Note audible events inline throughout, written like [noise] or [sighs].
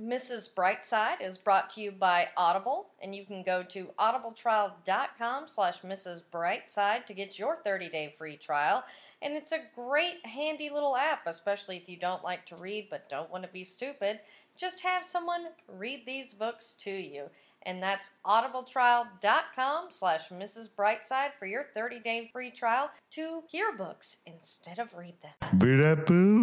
Mrs. Brightside is brought to you by Audible, and you can go to audibletrial.com slash Mrs. Brightside to get your 30-day free trial. And it's a great, handy little app, especially if you don't like to read but don't want to be stupid. Just have someone read these books to you. And that's audibletrial.com slash Mrs. Brightside for your 30-day free trial to hear books instead of read them. Be that Boo,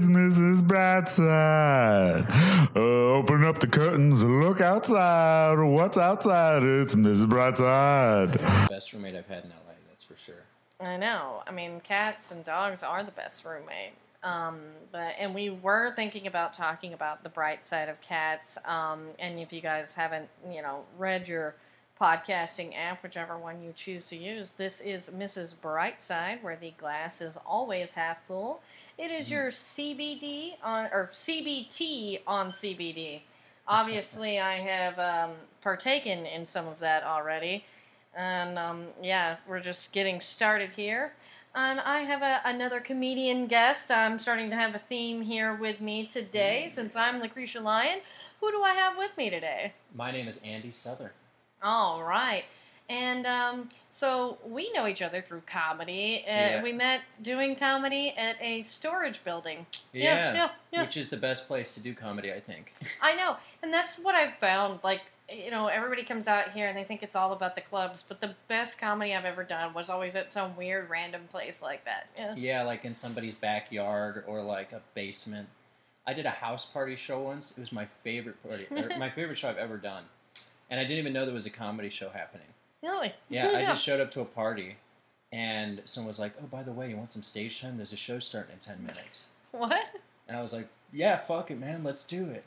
it's Mrs. Brightside. Uh, open up the curtains, look outside. What's outside? It's Mrs. Brightside. Best roommate I've had in LA, that's for sure. I know. I mean, cats and dogs are the best roommate. Um, but and we were thinking about talking about the bright side of cats. Um, and if you guys haven't, you know, read your podcasting app, whichever one you choose to use, this is Mrs. Brightside, where the glass is always half full. It is your CBD on or CBT on CBD. [laughs] Obviously, I have um, partaken in some of that already. And um, yeah, we're just getting started here. And I have a, another comedian guest. I'm starting to have a theme here with me today since I'm Lucretia Lyon. Who do I have with me today? My name is Andy Southern. All right. And um, so we know each other through comedy. Uh, Yeah. We met doing comedy at a storage building. Yeah, yeah, yeah. which is the best place to do comedy, I think. [laughs] I know, and that's what I've found. Like, you know, everybody comes out here and they think it's all about the clubs, but the best comedy I've ever done was always at some weird random place like that. Yeah. yeah, like in somebody's backyard or like a basement. I did a house party show once. It was my favorite party, [laughs] my favorite show I've ever done, and I didn't even know there was a comedy show happening. Really? Yeah, I just showed up to a party, and someone was like, "Oh, by the way, you want some stage time? There's a show starting in ten minutes." [laughs] What? And I was like, "Yeah, fuck it, man, let's do it."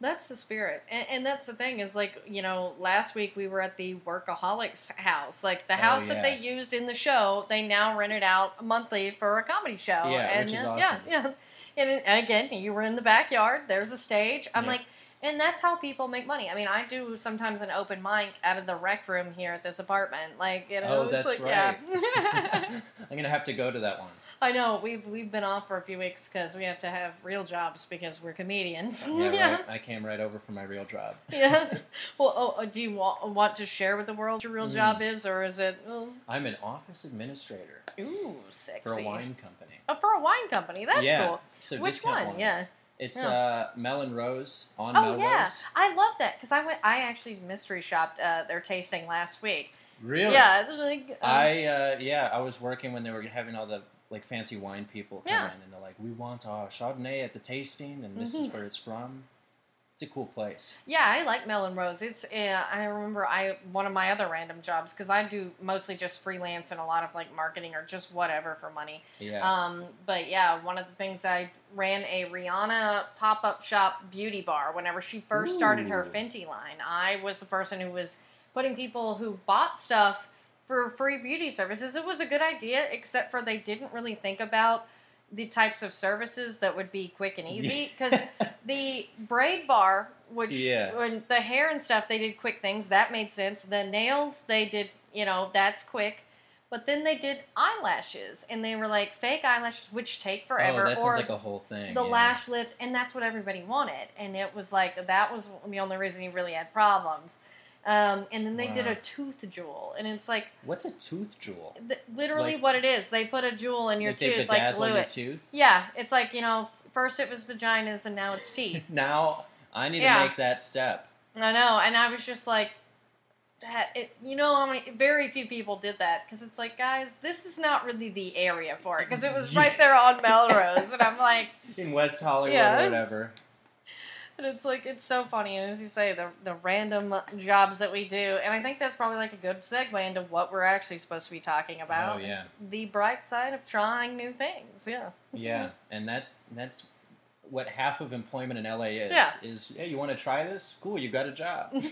That's the spirit, and, and that's the thing is like you know last week we were at the workaholics house, like the Oh, house that they used in the show. They now rent it out monthly for a comedy show. Yeah, and which is awesome. Yeah, yeah. And, and again, you were in the backyard. There's a stage. I'm Yeah. like, and that's how people make money. I mean, I do sometimes an open mic out of the rec room here at this apartment. Like you know, Oh, it's that's like right. yeah. [laughs] [laughs] I'm gonna have to go to that one. I know we've we've been off for a few weeks because we have to have real jobs because we're comedians. Yeah, right. [laughs] I came right over from my real job. yeah. Well, oh, oh, do you want, want to share with the world what your real Mm. job is, or is it? Oh, I'm an office administrator ooh, sexy. for a wine company. Oh, for a wine company. That's yeah. cool. So Which discount one? Yeah. It's Yeah. uh, Melon Rose on Oh Melrose. yeah, I love that because I went. I actually mystery shopped uh, their tasting last week. Really? Yeah. Like, um, I uh, yeah, I was working when they were having all the like fancy wine people come Yeah. in, and they're like, "We want our Chardonnay at the tasting, and this Mhm. is where it's from." It's a cool place. Yeah, I like Melon Rose. It's uh, I remember I one of my other random jobs because I do mostly just freelance and a lot of like marketing or just whatever for money. Yeah. Um, but yeah, one of the things I ran a Rihanna pop up shop beauty bar whenever she first started her Fenty line. I was the person who was putting people who bought stuff for free beauty services. It was a good idea, except for they didn't really think about the types of services that would be quick and easy because [laughs] the braid bar which Yeah. when the hair and stuff they did quick things that made sense the nails they did you know that's quick but then they did eyelashes and they were like fake eyelashes which take oh, forever oh, that or sounds like a whole thing. the yeah. lash lift and that's what everybody wanted and it was like that was the only reason he really had problems um, and then they did a tooth jewel and it's like What's a tooth jewel? th- literally Like- what it is they put a jewel in your tooth like glue it tooth. yeah it's like you know first it was vaginas and now it's teeth [laughs] Now I need Yeah. to make that step. I know, and I was just like, that. It, you know how many? Very few people did that because it's like, guys, this is not really the area for it because it was [laughs] right there on Melrose, and I'm like, [laughs] in West Hollywood Yeah. or whatever. And it's like it's so funny, and as you say, the the random jobs that we do, and I think that's probably like a good segue into what we're actually supposed to be talking oh, about. Oh, yeah. The bright side of trying new things. Yeah. Yeah, and that's that's what half of employment in LA is. Yeah. Is yeah, you want to try this? Cool, you got a job. [laughs]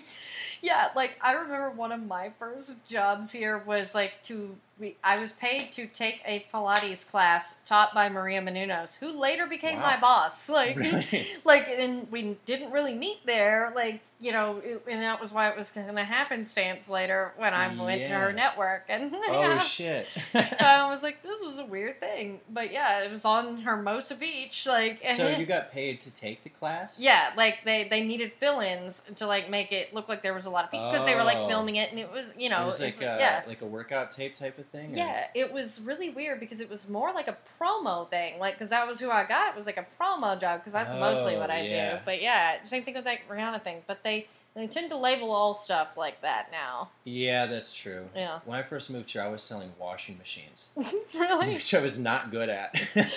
Yeah, like I remember one of my first jobs here was like to we, I was paid to take a Pilates class taught by Maria Menounos, who later became Wow. my boss. [laughs] Like, Really? [laughs] like, and we didn't really meet there. Like, you know, it, and that was why it was going to happenstance later when I went to her network. And [laughs] Oh yeah. shit! I was like, this was a weird thing, but yeah, it was on Hermosa Beach, like. so you got paid to take the class? Yeah, like they they needed fill-ins to like make it look like there was a lot of people because they were like Oh. filming it, and it was you know it was like a, yeah like a workout tape type of thing. or- yeah it was really weird because it was more like a promo thing like because that was who I got it was like a promo job because that's mostly what Oh, I yeah. do but yeah same thing with that Rihanna thing but they they tend to label all stuff like that now Yeah, that's true. Yeah. When I first moved here, I was selling washing machines, [laughs] really which I was not good at. [laughs]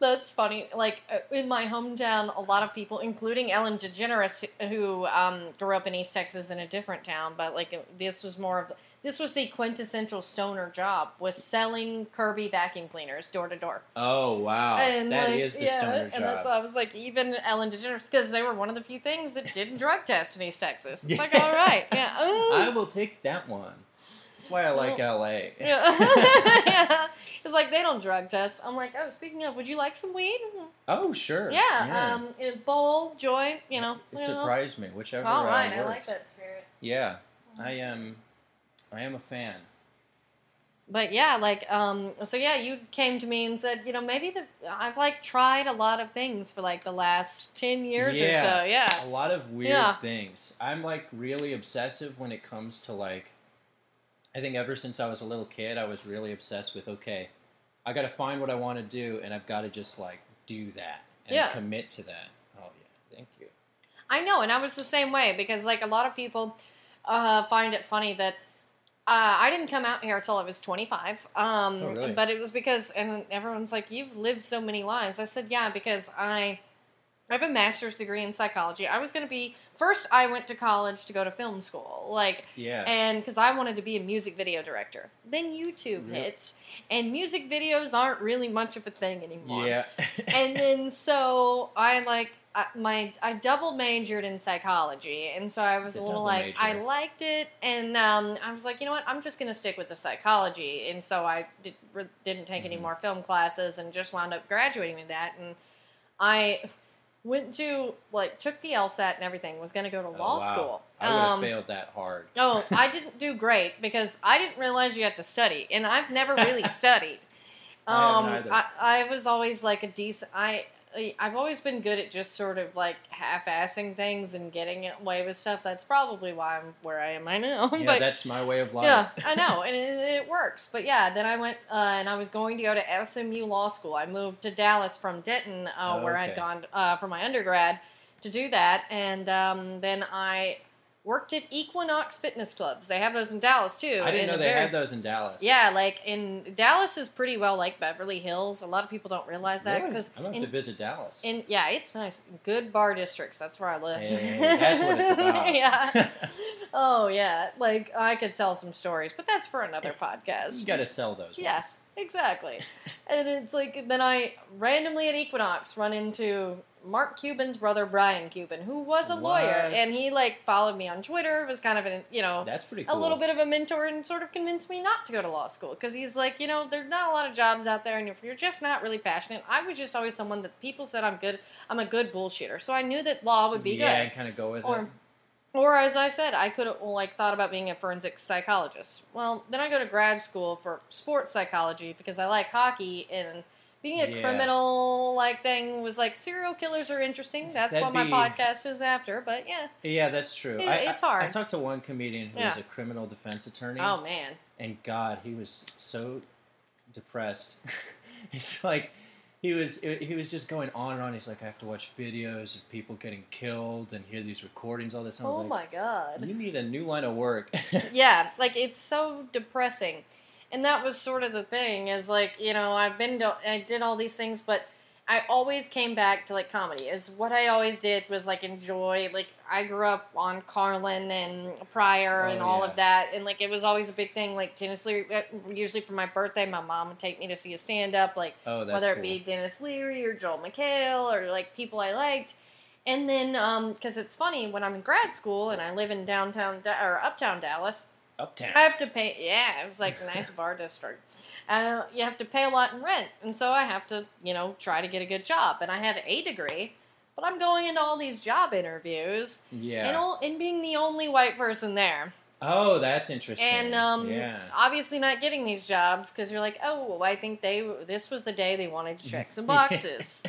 That's funny. Like uh, in my hometown, a lot of people, including Ellen DeGeneres, who um, grew up in East Texas in a different town, but like this was more of this was the quintessential stoner job was selling Kirby vacuum cleaners door to door. oh wow, And that like, is the yeah, stoner and that's job. why I was like, even Ellen DeGeneres, because they were one of the few things that didn't [laughs] drug test in East Texas. It's like, all right, yeah, [laughs] Ooh. I will take that one. That's why I like LA. yeah. yeah. [laughs] It's like they don't drug test. I'm like, oh, speaking of, would you like some weed? Oh sure. Yeah, um, a bowl, joint, you know. it you know. surprised me. Whichever. All right, I like that spirit. Yeah, I am. I am a fan. But yeah, like, um, so yeah, you came to me and said, you know, maybe the I've like tried a lot of things for like the last ten years or so. Yeah, A lot of weird Yeah. things. I'm like really obsessive when it comes to like. I think ever since I was a little kid, I was really obsessed with okay, I got to find what I want to do, and I've got to just like do that and Yeah. commit to that. Oh yeah, thank you. I know, and I was the same way because like a lot of people uh, find it funny that. Uh, I didn't come out here until I was 25. Um, Oh, really? But it was because, and everyone's like, you've lived so many lives. I said, yeah, because I, I have a master's degree in psychology. I was going to be, first, I went to college to go to film school. Like, Yeah. and because I wanted to be a music video director. Then YouTube Yep. hits, and music videos aren't really much of a thing anymore. yeah. and then so I like I, my I double majored in psychology, and so I was The a little like I liked it, and um, I was like, you know what, I'm just gonna stick with the psychology, and so I did, re- didn't take any Mhm. more film classes, and just wound up graduating with that, and I went to like took the LSAT and everything, was gonna go to Oh, law wow. school. I would have Um, failed that hard. Oh, [laughs] I didn't do great because I didn't realize you had to study, and I've never really [laughs] studied. I Um, neither. I, I was always like a decent. I I've always been good at just sort of like half-assing things and getting away with stuff. That's probably why I'm where I am right now. [laughs] Yeah, but that's my way of life. yeah, I know, [laughs] and it, it works. But yeah, then I went uh, and I was going to go to SMU Law School. I moved to Dallas from Denton, uh, Oh, where I'd gone uh, for my undergrad to do that, and um, then I worked at Equinox Fitness Clubs. They have those in Dallas too. I didn't know they they're- had those in Dallas. Yeah, like in Dallas is pretty well like Beverly Hills. A lot of people don't realize that Really? because I'm gonna have to visit Dallas. in yeah, it's nice. Good bar districts. That's where I lived. Hey, that's what it's about. [laughs] yeah. [laughs] Oh yeah. Like I could tell some stories, but that's for another podcast. you got to sell those. Yeah. Exactly. and it's like then I randomly at Equinox run into Mark Cuban's brother Brian Cuban, who was a lawyer, and he like followed me on Twitter. Was kind of an you know That's pretty a little bit of a mentor and sort of convinced me not to go to law school because he's like, you know, there's not a lot of jobs out there, and if you're just not really passionate, I was just always someone that people said I'm good. I'm a good bullshitter, so I knew that law would be yeah, good. and kind of go with Or, it. Or as I said, I could have like thought about being a forensic psychologist. Well, then I go to grad school for sports psychology because I like hockey and. Being a Yeah. criminal like thing was like serial killers are interesting. That's That'd what my be- podcast is after. But yeah, Yeah, that's true. It- I, it's hard. I, talked to one comedian who was a criminal defense attorney, oh man, and God, he was so depressed. [laughs] it's like he was he was just going on and on. He's like, I have to watch videos of people getting killed and hear these recordings. All this. I was oh like, my god. you need a new line of work. [laughs] yeah, like it's so depressing. And that was sort of the thing is like, you know, I've been to, I did all these things, but I always came back to like comedy. Is what I always did was like enjoy like I grew up on Carlin and Pryor and Oh, all yeah. of that and like it was always a big thing like Denis Leary uh, usually for my birthday my mom would take me to see a stand up like oh, whether it cool. be Denis Leary or Joel McHale or like people I liked. And then, because it's funny, when I'm in grad school and I live in downtown or uptown Dallas, Uptown. I have to pay. Yeah, it was like a nice bar district. Uh, you have to pay a lot in rent, and so I have to, you know, try to get a good job. And I have a degree, but I'm going into all these job interviews, yeah. and all, and being the only white person there, oh, that's interesting. and um, yeah. obviously not getting these jobs because you're like, oh, well, I think they this was the day they wanted to check some [laughs] boxes.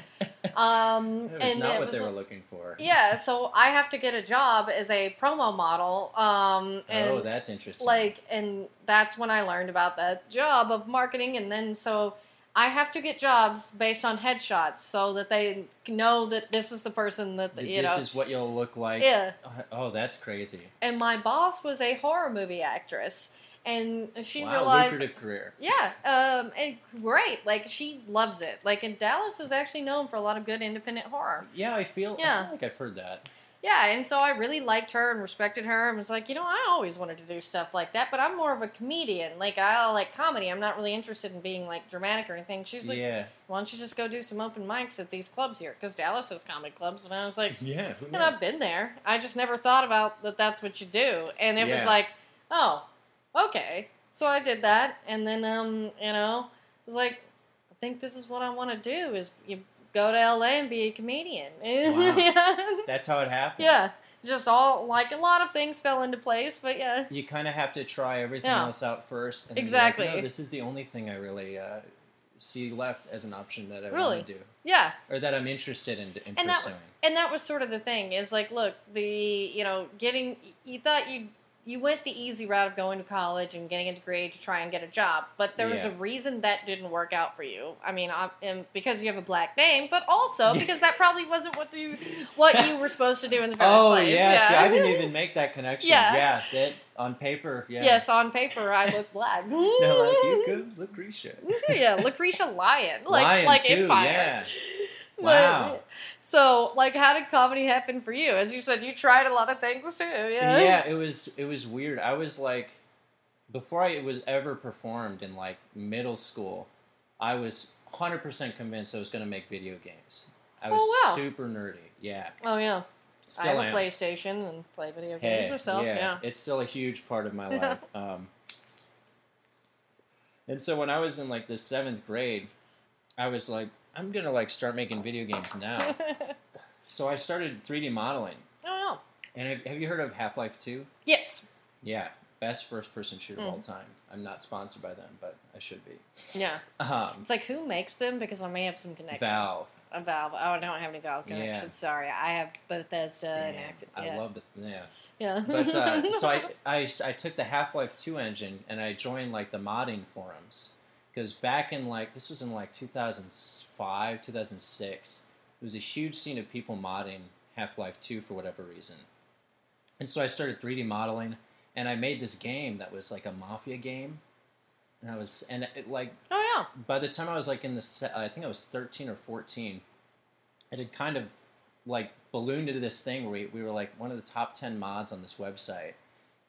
um, That was and not what was they were looking for. yeah, so I have to get a job as a promo model. Um, and oh, that's interesting. like and that's when i learned about that job of marketing and then so i have to get jobs based on headshots so that they know that this is the person that Th- you this know is what you'll look like. yeah Oh, that's crazy. and my boss was a horror movie actress and she wow, realized lucrative career. yeah um and great like she loves it like and dallas is actually known for a lot of good independent horror Yeah, I feel. I Yeah. feel like I've heard that. Yeah, and so I really liked her and respected her and was like, you know, I always wanted to do stuff like that, but I'm more of a comedian. Like I like comedy. I'm not really interested in being like dramatic or anything. She's like, yeah. why don't you just go do some open mics at these clubs here? Because Dallas has comedy clubs, and I was like, [laughs] Yeah. And? I've been there. I just never thought about that. That's what you do, and it was like, oh, okay. So I did that, and then um, you know, it was like, I think this is what I want to do is you go to LA and be a comedian. [laughs] Wow. That's how it happened. Yeah, just all like a lot of things fell into place, but yeah, You kind of have to try everything Yeah. else out first. And Exactly. Like, no, this is the only thing I really uh, see left as an option that I Really? want to do, yeah, or that I'm interested in, in And that- pursuing. and that was sort of the thing is like, look, the you know, getting you thought you you went the easy route of going to college and getting a degree to try and get a job, but there was Yeah. a reason that didn't work out for you. I mean, I, because you have a black name, but also [laughs] because that probably wasn't what you what you were supposed to do in the first Oh place. yeah, see, I didn't even make that connection. Yeah. Yeah, that on paper. Yeah. Yes, on paper I look black. [laughs] They're like, here comes Lucretia. [laughs] yeah, Lucretia Lyon, like Lyon like too. Empire. Yeah. But- Wow. So, like, how did comedy happen for you? As you said, you tried a lot of things too. Yeah. yeah, it was it was weird. I was like, before I was ever performed in like middle school, I was hundred percent convinced I was going to make video games. I was Oh, wow. super nerdy. Yeah, Oh yeah. still I have am. a PlayStation and play video Hey, games myself. yeah, Yeah. it's still a huge part of my [laughs] life. Um, and so when I was in like the seventh grade, I was like, I'm gonna like start making video games now. [laughs] so I started 3D modeling. oh And have, have you heard of Half Life Two? yes. Yeah, best first-person shooter of all Mm. time. I'm not sponsored by them, but I should be. Yeah. [laughs] Um, It's like who makes them because I may have some connection. Valve. A Valve. Oh, I don't have any Valve Yeah. connections. Sorry, I have Bethesda and Damn, Active. I yeah. loved it. Yeah. Yeah. But uh, so I, [laughs] I, I took the Half Life 2 engine and I joined like the modding forums. Because back in like, this was in like 2005, 2006, it was a huge scene of people modding Half Life 2 for whatever reason. And so I started 3D modeling and I made this game that was like a mafia game. And I was, and it like, oh yeah. by the time I was like in the, se- uh, I think I was 13 or 14, it had kind of like ballooned into this thing where we, we were like one of the top 10 mods on this website.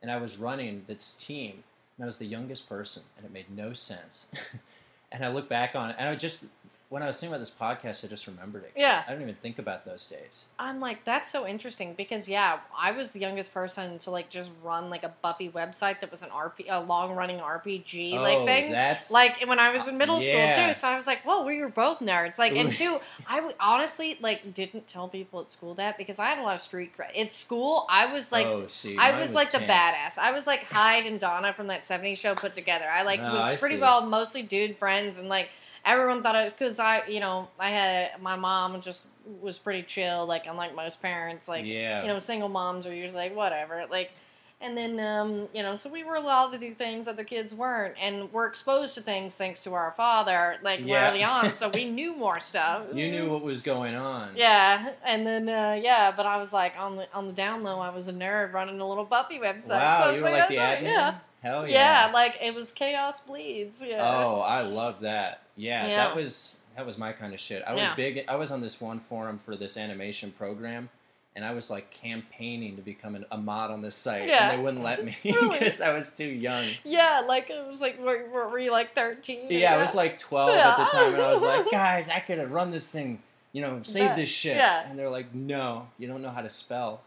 And I was running this team, and I was the youngest person, and it made no sense. [laughs] and I look back on it, and I just, when I was thinking about this podcast, I just remembered it. Yeah. I don't even think about those days. I'm like, that's so interesting because yeah, I was the youngest person to like just run like a Buffy website that was an RP, a long running RPG like oh, thing. that's Like when I was uh, in middle Yeah. school too, so I was like, "Whoa, we were both nerds." Like, and [laughs] two, I w- honestly like didn't tell people at school that because I had a lot of street cred. At school, I was like, oh, see, I mine was like the badass. I was like Hyde and Donna from that '70s show put together. I like Oh, was I pretty well mostly dude friends, and like everyone thought it because I, you know, I had my mom just was pretty chill, like unlike most parents, like yeah. you know, single moms are usually like whatever, like. And then, um, you know, so we were allowed to do things other kids weren't, and we're exposed to things thanks to our father, like Yeah. early on. So we [laughs] knew more stuff. you knew what was going on. Yeah, and then uh, yeah, but I was like on the on the down low, I was a nerd running a little Buffy website. Wow, so you were like the that's admin. right, Yeah. Hell yeah, like it was chaos bleeds. Yeah. Oh, I love that. Yeah, Yeah. that was that was my kind of shit. I was Yeah. big. I was on this one forum for this animation program, and I was like campaigning to become an, a mod on this site, Yeah. and they wouldn't let [laughs] me [laughs] Really? because I was too young. Yeah, like it was like were, were you like thirteen? Yeah, I was like twelve at the Yeah. time, and I was like, [laughs] guys, I could have run this thing. You know, save Yeah. this shit. Yeah. And they're like, no, you don't know how to spell.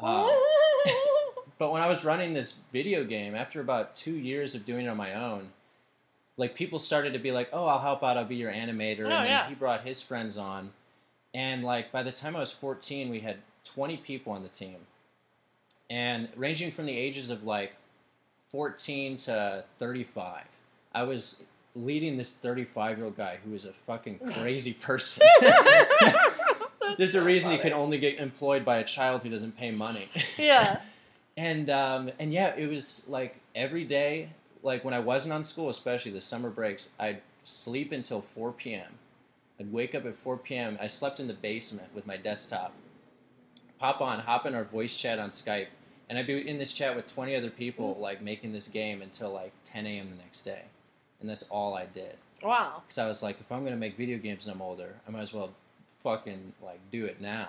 Uh, but when I was running this video game, after about two years of doing it on my own, like people started to be like, "Oh, I'll help out. I'll be your animator." Oh, and Oh, then yeah. he brought his friends on, and like by the time I was 14, we had 20 people on the team, and ranging from the ages of like 14 to 35. I was leading this 35 year old guy who is a fucking [laughs] crazy person. [laughs] [laughs] There's a reason he can only get employed by a child who doesn't pay money. Yeah. And um, and yeah, it was like every day, like when I wasn't on school, especially the summer breaks, I'd sleep until 4 p.m. I'd wake up at 4 p.m. I slept in the basement with my desktop. Pop on, hop in our voice chat on Skype, and I'd be in this chat with 20 other people, like making this game until like 10 a.m. the next day, and that's all I did. Wow. Because I was like, if I'm gonna make video games and I'm older, I might as well fucking like do it now.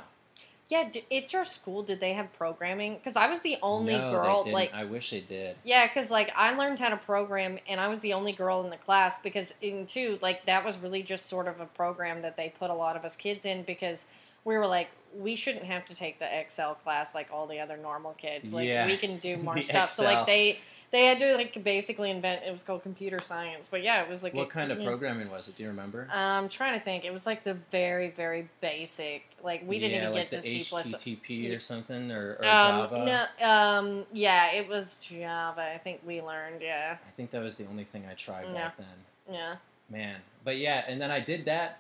Yeah. d- At your school, did they have programming? Because I was the only no, girl. they didn't. Like, I wish they did. yeah, because like I learned how to program, and I was the only girl in the class. Because in two, like that was really just sort of a program that they put a lot of us kids in because we were like, we shouldn't have to take the Excel class like all the other normal kids. Like Yeah. we can do [laughs] more stuff. So like they they had to like basically invent. It was called computer science. But yeah, it was like What a- kind of programming was it? Do you remember? I'm trying to think. It was like the very, very basic. Like we didn't yeah, even like get to the C. HTTP or something, or, or Um, Java. no, um, yeah, it was Java. I think we learned. Yeah, I think that was the only thing I tried Yeah. back then. yeah. Man, but yeah, and then I did that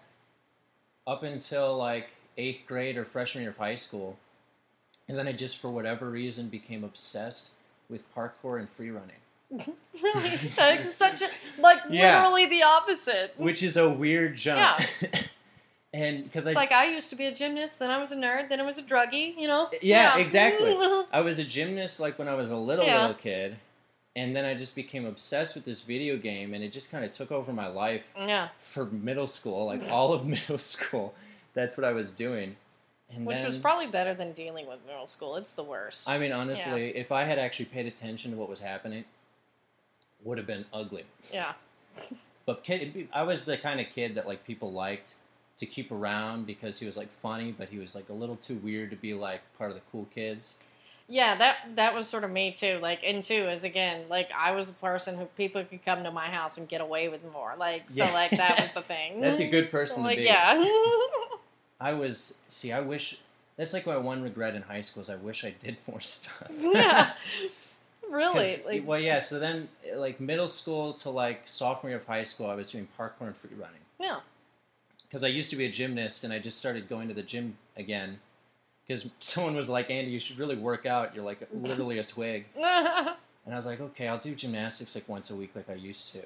up until like eighth grade or freshman year of high school, and then I just for whatever reason became obsessed with parkour and free running, [laughs] Really, it's such a like Yeah. literally the opposite. which is a weird jump. Yeah. [laughs] and because I It's like I used to be a gymnast, then I was a nerd, then I was a druggie. You know? Yeah, exactly. [laughs] I was a gymnast like when I was a little Yeah. little kid, and then I just became obsessed with this video game, and it just kind of took over my life yeah, for middle school, like all of middle school. That's what I was doing. And which then, was probably better than dealing with middle school. It's the worst. I mean, honestly, if I had actually paid attention to what was happening, would have been ugly. yeah, [laughs] But kid, I was the kind of kid that like people liked to keep around because he was like funny, but he was like a little too weird to be like part of the cool kids. Yeah, that that was sort of me too. Like, and two is again, like I was a person who people could come to my house and get away with more. Like, so Yeah. like that was [laughs] the thing. That's a good person like, to be. yeah. [laughs] I was see. I wish that's like my one regret in high school is I wish I did [laughs] more stuff. [laughs] yeah. [laughs] Really? Like, well, yeah. So then, like middle school to like sophomore year of high school, I was doing parkour and free running yeah. because I used to be a gymnast and I just started going to the gym again because someone was like, "Andy, you should really work out. You're like literally a twig." And I was like, "Okay, I'll do gymnastics like once a week, like I used to."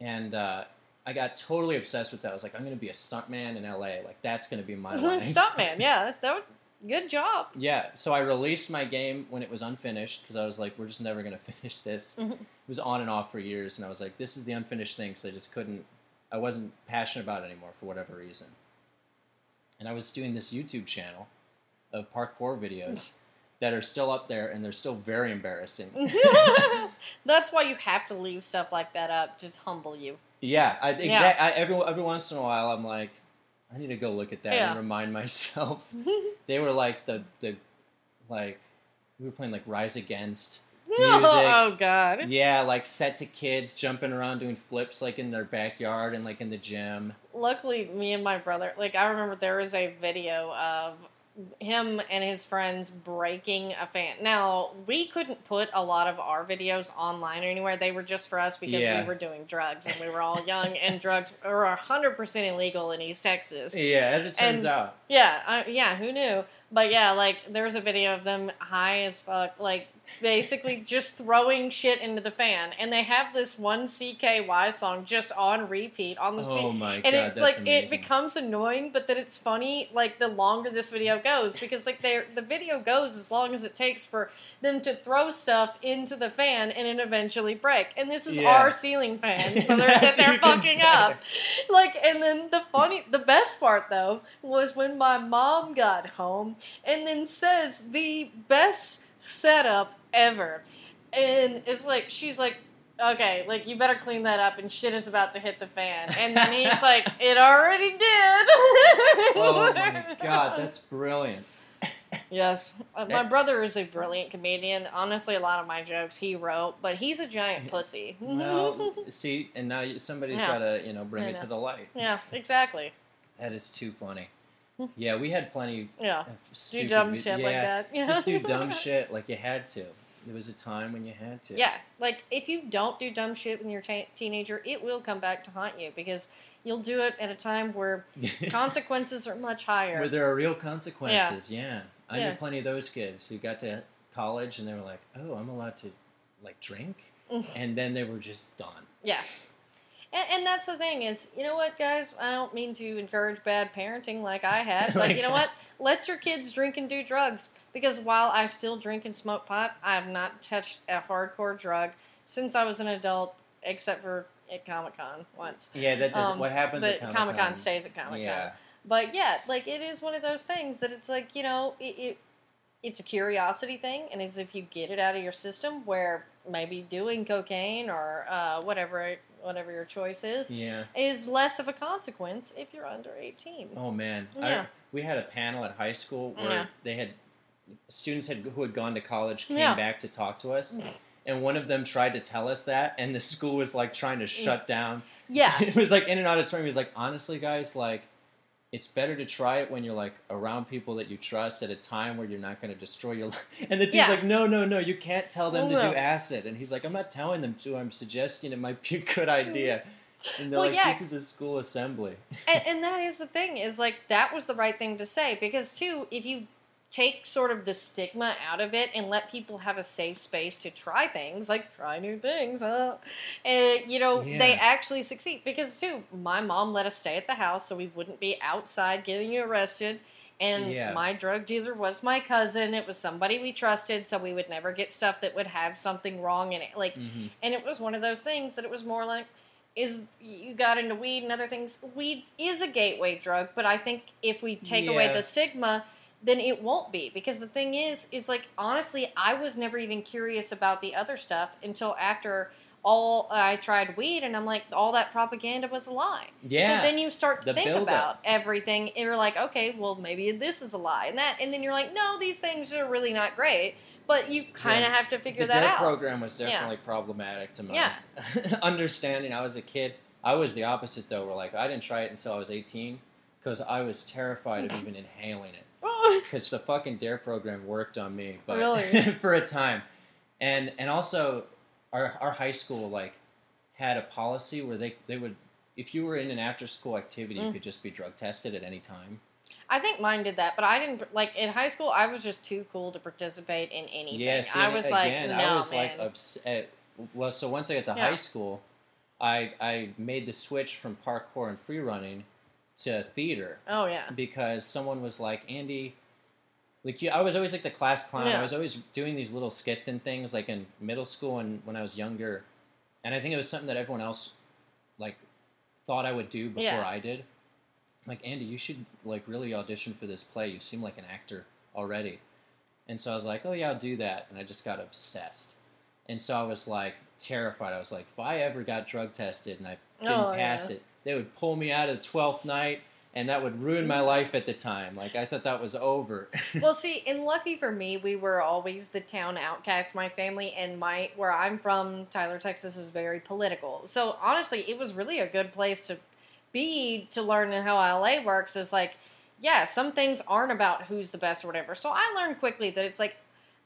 And uh, I got totally obsessed with that. I was like, "I'm going to be a stuntman in LA. Like that's going to be my [laughs] life." Stuntman. Yeah. [laughs] That would. Good job. Yeah, so I released my game when it was unfinished because I was like, we're just never going [laughs] to finish this. Mhm. It was on and off for years, and I was like, this is the unfinished thing because I just couldn't, I wasn't passionate about it anymore for whatever reason. And I was doing this YouTube channel of parkour videos that are still up there, and they're still very embarrassing. [laughs] [laughs] That's why you have to leave stuff like that up to humble you. Yeah, I, Yeah. I, every, every once in a while, I'm like, I need to go look at that Yeah. and remind [laughs] myself. they were like the, the, like, we were playing like Rise Against. Oh, music. oh God. Yeah, like set to kids jumping around doing flips like in their backyard and like in the gym. Luckily, me and my brother, like I remember there was a video of him and his friends breaking a fan. Now we couldn't put a lot of our videos online or anywhere. They were just for us because Yeah. we were doing drugs and we were all young and drugs are hundred percent illegal in East Texas. Yeah, as it turns And- out. Yeah, I, yeah, who knew? But yeah, like there was a video of them high as fuck, like basically just throwing shit into the fan, and they have this one CKY song just on repeat on the Oh C- my god, and it's like amazing. it becomes annoying, but then it's funny. Like the longer this video goes, because like they the video goes as long as it takes for them to throw stuff into the fan and it eventually break. And this is Yeah. our ceiling fan, [laughs] so they're they're fucking up. Like, and then the funny, the best part though was when my mom got home and then says the best setup ever, and it's like she's like. Okay, like you better clean that up, and shit is about to hit the fan. And then he's [laughs] like, "It already did." Oh my [laughs] god, that's brilliant. Yes, uh, my brother is a brilliant comedian. Honestly, a lot of my jokes he wrote, but he's a giant pussy. Well, [laughs] see, and now you- somebody's Yeah. got to, you know, bring I it to the light. yeah, exactly. That is too funny. Yeah, we had plenty Yeah, of do dumb shit yeah, like that. Yeah. Just do dumb [laughs] shit like you had to. There was a time when you had to. Yeah, like if you don't do dumb shit when you're a teenager, it will come back to haunt you because you'll do it at a time where [laughs] consequences are much higher. Where there are real consequences, yeah. I Yeah. knew plenty of those kids who got to college and they were like, "Oh, I'm allowed to like drink," Mm. and then they were just done. Yeah. And, and that's the thing is, you know what, guys? I don't mean to encourage bad parenting like I had, [laughs] but Like- you know what? Let your kids drink and do drugs. Because while I still drink and smoke pot, I have not touched a hardcore drug since I was an adult, except for at Comic Con once. Yeah, that does, Um, what happens at Comic Con stays at Comic Con. Yeah, But yeah, like it is one of those things that it's like you know it, it it's a curiosity thing, and as if you get it out of your system, where maybe doing cocaine or uh, whatever whatever your choice is yeah. is less of a consequence if you're under eighteen. Oh man, Yeah. I, we had a panel at high school where Yeah. they had students had who had gone to college came Yeah. back to talk to us, [laughs] and one of them tried to tell us that, and the school was like trying Mm. to shut down. Yeah, [laughs] it was like in an auditorium. He was like, honestly, guys, like. It's better to try it when you're like around people that you trust at a time where you're not going to destroy your life. [laughs] And the teacher's Yeah. like, no, no, no, you can't tell them to No. do acid. And he's like, I'm not telling them to. I'm suggesting it might be a good idea. And they're Well, like, yeah. this is a school assembly. and, [laughs] and that is the thing is like that was the right thing to say because too if you take sort of the stigma out of it and let people have a safe space to try things like try new things huh? and you know they actually succeed. Because too my mom let us stay at the house so we wouldn't be outside getting you arrested. And Yeah. my drug dealer was my cousin. It was somebody we trusted so we would never get stuff that would have something wrong in it. Like hmm and it was one of those things that it was more like is you got into weed and other things. Weed is a gateway drug but i think if we take away the stigma then it won't be because the thing is is like honestly i was never even curious about the other stuff until after all i tried weed and i'm like all that propaganda was a lie Yeah. so then you start to The think buildup. about everything and you're like okay well maybe this is a lie and that and then you're like no these things are really not great but you kind of Yeah. have to figure the that out program was Yeah. definitely problematic to my Yeah. [laughs] understanding. I was a kid. I was the opposite though. Where like I didn't try it until I was 18 because I was terrified of [clears throat] even inhaling it. [laughs] Because the fucking Dare program worked on me, but Really? [laughs] for a time, and and also our our high school like had a policy where they they would if you were in an after school activity you Mm. could just be drug tested at any time. I think mine did that, but I didn't like in high school. I was just too cool to participate in anything. Yeah, see, I was again, like, no, I was man. like upset. Well, so once I got to Yeah. high school, I I made the switch from parkour and free running to theater oh yeah, because someone was like, Andy, like you, I was always like the class clown. Yeah. I was always doing these little skits and things like in middle school and when I was younger, and I think it was something that everyone else like thought I would do before Yeah. I did. Like Andy, you should like really audition for this play. You seem like an actor already. And so I was like, oh yeah, I'll do that. And I just got obsessed. And so I was like terrified. I was like, if I ever got drug tested and I didn't Oh, pass yeah. it, they would pull me out of the twelfth night, and that would ruin my life at the time. Like I thought that was over. [laughs] well, see, and lucky for me, we were always the town outcast. My family and my where I'm from, Tyler, Texas, is very political. So honestly, it was really a good place to be to learn how LA works. Is like, yeah, some things aren't about who's the best or whatever. So I learned quickly that it's like.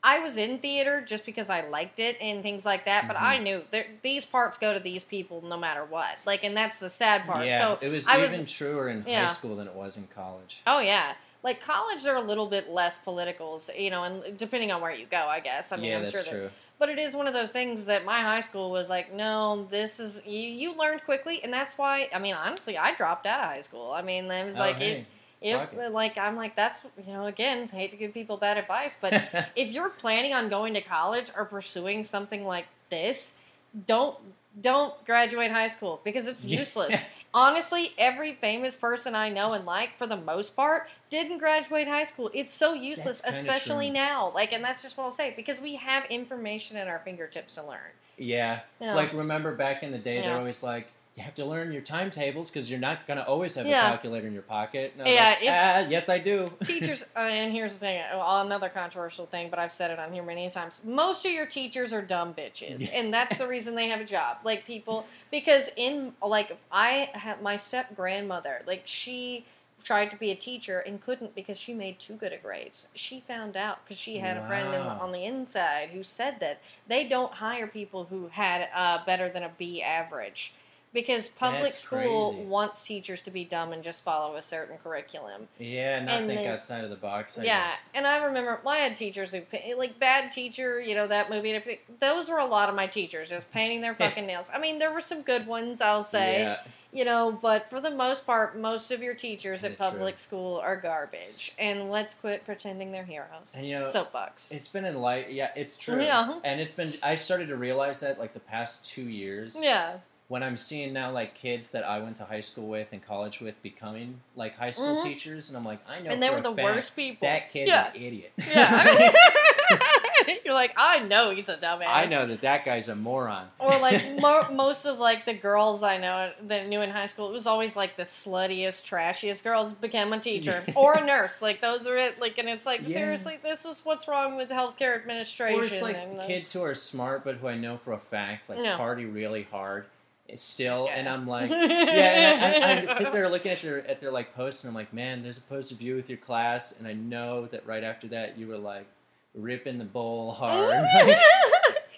I was in theater just because I liked it and things like that, but Mhm. I knew these parts go to these people no matter what. Like, and that's the sad part. yeah, so it was I was- even truer in high school than it was in college. Oh yeah, like college, they're a little bit less political, so, you know, and depending on where you go, I guess. I mean, yeah, I'm that's sure that, true. but it is one of those things that my high school was like, no, this is you. You learned quickly, and that's why. I mean, honestly, I dropped out of high school. I mean, it was Oh, like hey. it, fuck it, it. like I'm like that's you know, again, hate to give people bad advice, but [laughs] if you're planning on going to college or pursuing something like this, don't don't graduate high school because it's [laughs] Yeah. useless. Honestly, every famous person I know and like, for the most part, didn't graduate high school. It's so useless, especially true. now. Like, and that's just what I'll say because we have information at our fingertips to learn. Yeah. Yeah. Like remember back in the day, Yeah. they're always like, you have to learn your timetables because you're not gonna always have Yeah. a calculator in your pocket. Yeah, like, it's- "Ah, yes, I do. [laughs] teachers uh, and here's the thing uh, another controversial thing but i've said it on here many times most of your teachers are dumb bitches and that's the [laughs] reason they have a job like people because in like i have my step grandmother like she tried to be a teacher and couldn't because she made too good of grades she found out because she had a friend in, on the inside who said that they don't hire people who had uh, better than a b average because public That's school crazy. wants teachers to be dumb and just follow a certain curriculum Yeah, not And think then- outside of the box. I yeah, guess. and I remember well, I had teachers who like bad teacher, you know that movie. everything. Those were a lot of my teachers, just painting their [laughs] fucking nails. I mean, there were some good ones, I'll say, Yeah. you know, but for the most part, most of your teachers at Kinda true. public school are garbage. And let's quit pretending they're heroes. And, you know, soapbox. It's been in light. Yeah, it's true. Yeah. And it's been. I started to realize that like the past two years. Yeah, when I'm seeing now like kids that I went to high school with and college with becoming like high school Mhm. teachers, and I'm like, I know and they were the worst people. That kid's Yeah. an idiot. Yeah, [laughs] [laughs] you're like, I know he's a dumbass. I know that that guy's a moron. or like [laughs] mo- most of like the girls I know that knew in high school, it was always like the sluttiest, trashiest girls became a teacher or a nurse. Like those are it. Like, and it's like Yeah. seriously, this is what's wrong with the healthcare administration. Or it's like and, uh, kids who are smart but who I know for a fact like No. party really hard still, and I'm like, [laughs] yeah, and I, I, I sit there looking at their at their like posts, and I'm like, man, there's a post of you with your class, and I know that right after that you were like ripping the bowl hard. [laughs] Like,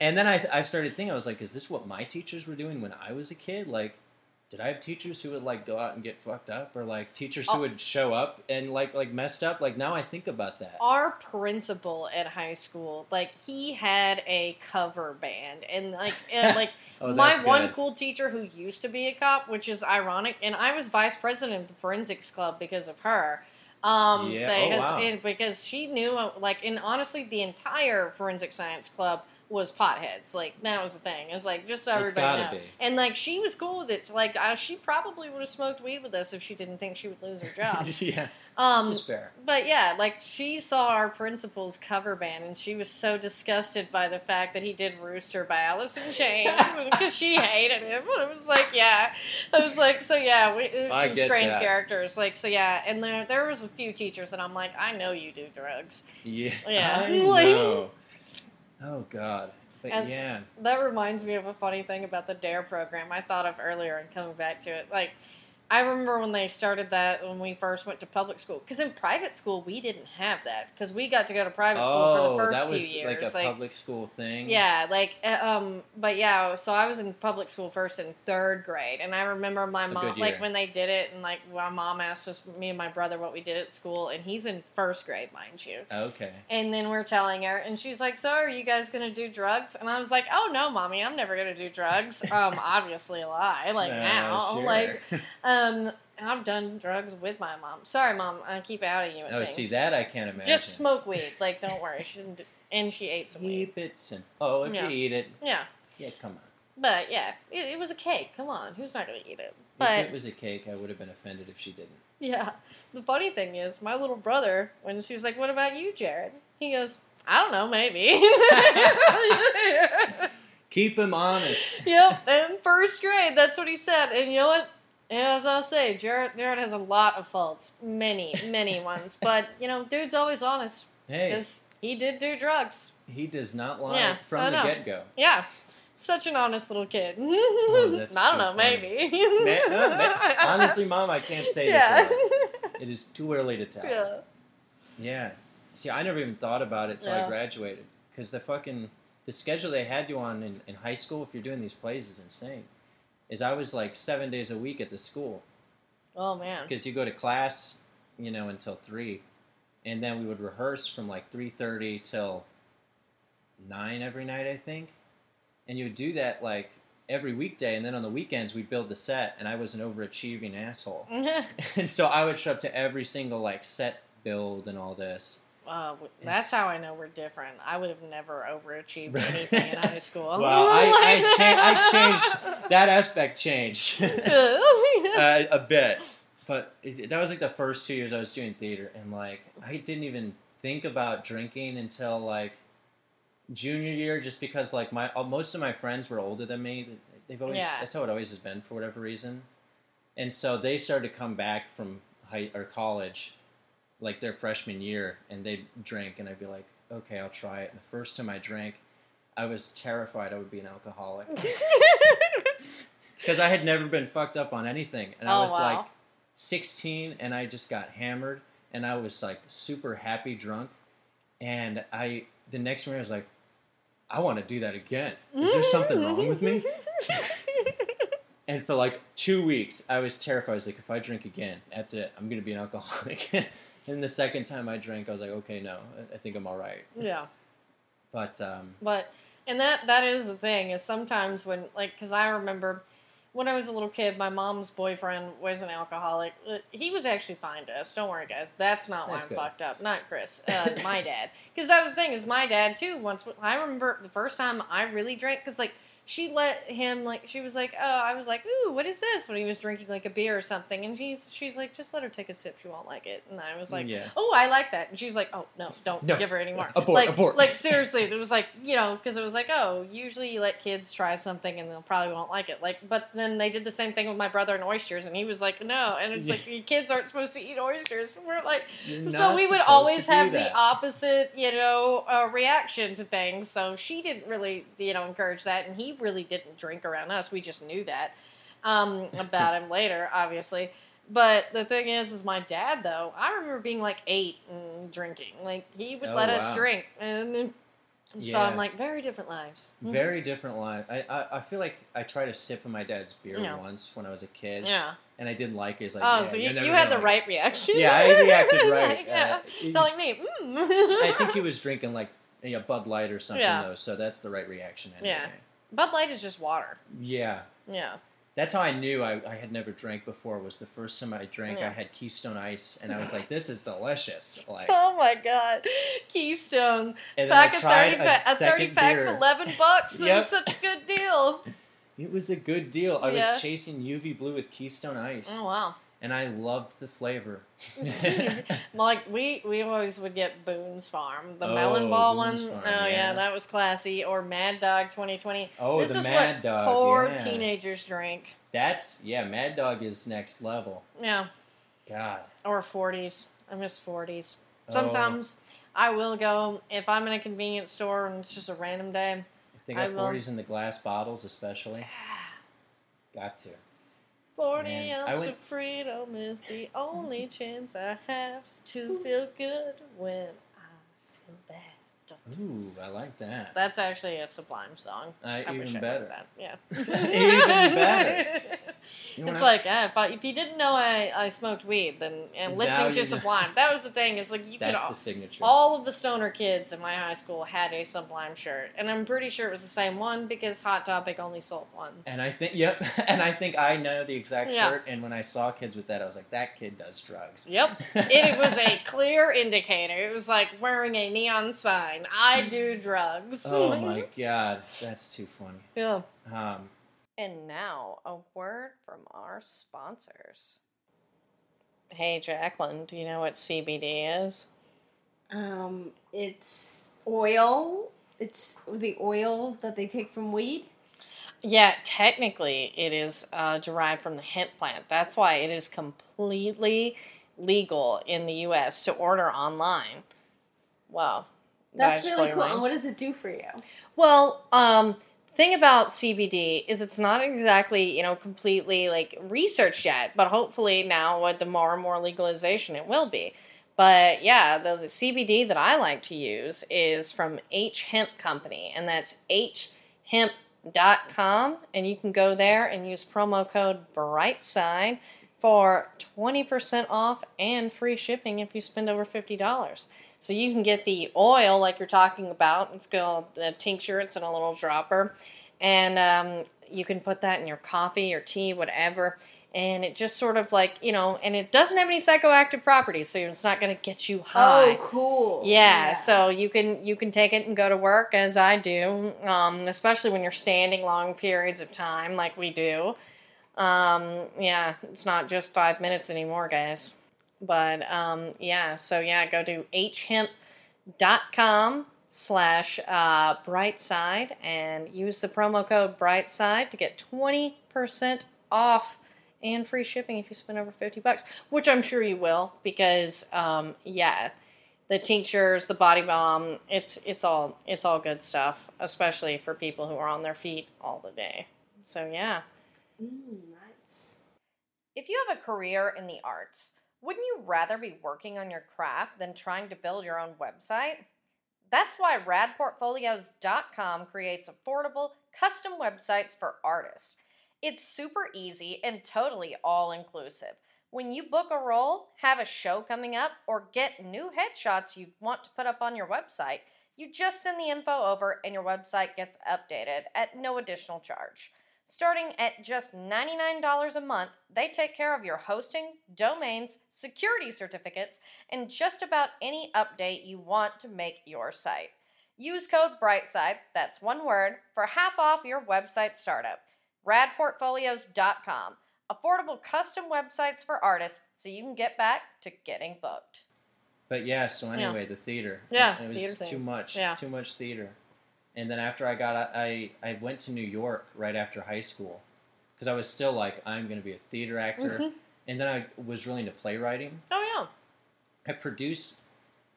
and then I I started thinking, I was like, is this what my teachers were doing when I was a kid? Like. Did I have teachers who would like go out and get fucked up, or like teachers who Oh. would show up and like like messed up? Like now I think about that. Our principal at high school, like he had a cover band, and like, [laughs] and, like Oh, my one good. cool teacher who used to be a cop, which is ironic, and I was vice president of the forensics club because of her. Um, Yeah, oh, because, wow. and because she knew, uh, like, and honestly, the entire forensic science club was potheads. Like that was the thing. It was like just so It's everybody gotta know. be. And like she was cool with it. Like she probably would have smoked weed with us if she didn't think she would lose her job. [laughs] yeah, um, which is fair. but yeah, like she saw our principal's cover band, and she was so disgusted by the fact that he did "Rooster" by Alice in Chains [laughs] because she hated him. It was like, yeah, I was like, so yeah, we, there's I some strange that. characters, like so yeah, and there there was a few teachers that I'm like, I know you do drugs. Yeah. Yeah. I [laughs] Like- know. Oh God. But And- yeah. That reminds me of a funny thing about the DARE program I thought of earlier and coming back to it. Like, I remember when they started that when we first went to public school. Because in private school, we didn't have that. Because we got to go to private school for the Oh, first few years. like a public school thing. Yeah, like, uh, um, but yeah, so I was in public school first in third grade, and I remember my A mom, like, when they did it, and like, my mom asked us, me and my brother, what we did at school, and he's in first grade, mind you. Okay. And then we're telling her, and she's like, "So are you guys gonna do drugs?" And I was like, "Oh no, mommy, I'm never gonna do drugs." [laughs] Um, obviously a lie. Like Uh, now, sure. like um, [laughs] Um, I've done drugs with my mom. Sorry, mom, I keep outing you. oh, things. see that I can't imagine. Just smoke weed. Like, don't worry. She didn't. Do, and she ate some weed. Keep it simple. Oh, if Yeah. you eat it, Yeah, yeah, come on. but yeah, it, it was a cake. Come on, who's not gonna eat it? if it was a cake, I would have been offended if she didn't. yeah, the funny thing is, my little brother, when she was like, "What about you, Jared?" He goes, "I don't know, maybe." [laughs] Keep him honest. yep, in first grade, that's what he said. And you know what? As I'll say, Jared, Jared has a lot of faults, many, many [laughs] ones. But you know, dude's always honest Hey, because he did do drugs. he does not lie Yeah, I from the know. get go. Yeah, such an honest little kid. Oh, [laughs] that's I don't too know, funny. maybe. [laughs] Honestly, mom, I can't say yeah. this. Aloud. It is too early to tell. yeah. Yeah. See, I never even thought about it till I Yeah. graduated. Because the fucking the schedule they had you on in, in high school, if you're doing these plays, is insane. Is I was like seven days a week at the school Oh man. because you go to class, you know, until three, and then we would rehearse from like three thirty till nine every night, I think. And you would do that like every weekday, and then on the weekends we'd build the set, and I was an overachieving asshole, [laughs] and so I would show up to every single like set build and all this. Uh, that's It's- how I know we're different. I would have never overachieved [laughs] anything in high school. Well, I, I, [laughs] cha- I changed that aspect changed [laughs] uh, a bit, but it, that was like the first two years I was doing theater, and like I didn't even think about drinking until like junior year, just because like my uh, most of my friends were older than me. They've always Yeah. that's how it always has been for whatever reason. And so they started to come back from high or college, like their freshman year, and they'd drink, and I'd be like, okay, I'll try it. And the first time I drank, I was terrified I would be an alcoholic [laughs] because I had never been fucked up on anything, and I Oh, was wow. like 16, and I just got hammered, and I was like super happy drunk, and I the next morning I was like, I want to do that again. Is there something wrong with me? [laughs] And for like two weeks, I was terrified. I was like, if I drink again, that's it. I'm gonna be an alcoholic. [laughs] and the second time I drank, I was like, okay, no, I- think I'm all right. [laughs] yeah. But um, But and that that is the thing is sometimes when like because I remember when I was a little kid, my mom's boyfriend was an alcoholic. Uh, He was actually fine to us. Don't worry, guys. That's not why That's I'm good. fucked up. Not Chris. [laughs] Uh, my dad. Because that was the thing is my dad too. Once I remember the first time I really drank because like. She let him like she was like oh I was like ooh what is this when he was drinking like a beer or something and she's she's like just let her take a sip she won't like it and I was like yeah, oh, I like that. And she's like, oh, no, don't No. give her any more. Abort, like, abort. like seriously, [laughs] it was like, you know, because it was like, oh, usually you let kids try something and they'll probably won't like it. Like, but then they did the same thing with my brother and oysters, and he was like, no. And it's Yeah. like, kids aren't supposed to eat oysters. We're like, so we would always have the opposite, you know, uh, reaction to things. So she didn't really, you know, encourage that, and he really didn't drink around us. We just knew that um, about him later, obviously. But the thing is, is my dad though. I remember being like eight and drinking. Like he would Oh, let us drink, and so Yeah. I'm like very different lives. Mhm. Very different lives. I, I I feel like I tried a sip of my dad's beer Yeah. once when I was a kid, Yeah. and I didn't like it. It's like, Oh, yeah, so you're you, had the like right reaction. Yeah, I reacted [laughs] right. Like, yeah. Uh, Not like me. Mm. I think he was drinking like you know, Bud Light or something though, so that's the right reaction anyway. Yeah. Bud Light is just water. Yeah. Yeah. That's how I knew I, I had never drank before. Was the first time I drank, Yeah. I had Keystone Ice, and I was like, "This is delicious!" [laughs] Like, Oh my god, Keystone. and then Pack I of tried thirty, pa- a thirty packs, beer. eleven bucks. [laughs] It Yep. was such a good deal. It was a good deal. I Yeah. was chasing UV Blue with Keystone Ice, Oh wow. And I loved the flavor. [laughs] Like we we always would get Boone's Farm, the Oh, melon ball Boone's one. Farm, oh yeah. yeah. that was classy. Or Mad Dog 2020. oh, this the is Mad what Dog. poor yeah. teenagers drink. That's yeah, Mad Dog is next level. Yeah, God. or 40s. I miss 40s. Oh. Sometimes I will go if I'm in a convenience store and it's just a random day. If they I got will- forties in the glass bottles, especially. [sighs] Got to. 40 Man, ounce went- of freedom is the [laughs] only chance I have to feel good when I feel bad. Ooh, I like that. That's actually a Sublime song. Uh, I wish even I better. that. Yeah. [laughs] Even better. [laughs] Know it's like eh, if, I, if you didn't know I, I smoked weed, then and Now listening to know. Sublime, that was the thing. It's like you could that's all, the signature. all of the stoner kids in my high school had a Sublime shirt, and I'm pretty sure it was the same one because Hot Topic only sold one. And I think, yep, [laughs] and I think I know the exact Yeah. shirt. And when I saw kids with that, I was like, that kid does drugs. Yep. it was a [laughs] clear indicator. It was like wearing a neon sign. I do drugs. oh my [laughs] god, that's too funny. Yeah. Um, And now, a word from our sponsors. Hey, Jacqueline, do you know what CBD is? Um, it's oil. It's the oil that they take from weed. Yeah, technically, it is uh, derived from the hemp plant. That's why it is completely legal in the U.S. to order online. Wow. That's really cool. And what does it do for you? Well, um, thing about CBD is it's not exactly you know completely like researched yet, but hopefully now with the more and more legalization, it will be. But yeah, the, the CBD that I like to use is from H Hemp Company, and that's hemp.com, and you can go there and use promo code Brightside for 20% off and free shipping if you spend over $50. So you can get the oil like you're talking about. It's called the tincture. It's in a little dropper, and um, you can put that in your coffee or tea, whatever. And it just sort of like you know, and it doesn't have any psychoactive properties, so it's not going to get you high. Oh, cool. Yeah, so you can you can take it and go to work as I do, um, especially when you're standing long periods of time like we do. Um, yeah, it's not just five minutes anymore, guys. But um, yeah, so yeah, go to hemp.com slash uh, brightside and use the promo code brightside to get 20% off and free shipping if you spend over 50 bucks which i'm sure you will because um, yeah the tinctures the body balm it's it's all it's all good stuff especially for people who are on their feet all the day so yeah Mm, nice. if you have a career in the arts, wouldn't you rather be working on your craft than trying to build your own website? That's why radportfolios.com creates affordable, custom websites for artists. It's super easy and totally all inclusive. When you book a role, have a show coming up, or get new headshots you want to put up on your website, you just send the info over and your website gets updated at no additional charge. Starting at just $99 a month, they take care of your hosting, domains, security certificates, and just about any update you want to make your site. Use code BRIGHTSIDE, that's one word, for half off your website startup. Radportfolios.com. Affordable custom websites for artists so you can get back to getting booked. But yeah, so Yeah. anyway, the theater. Yeah, it was too much. Yeah. Too much theater. And then after I got, out- I I went to New York right after high school, because I was still like, I'm going to be a theater actor. Mhm. And then I was really into playwriting. Oh, yeah, I produced.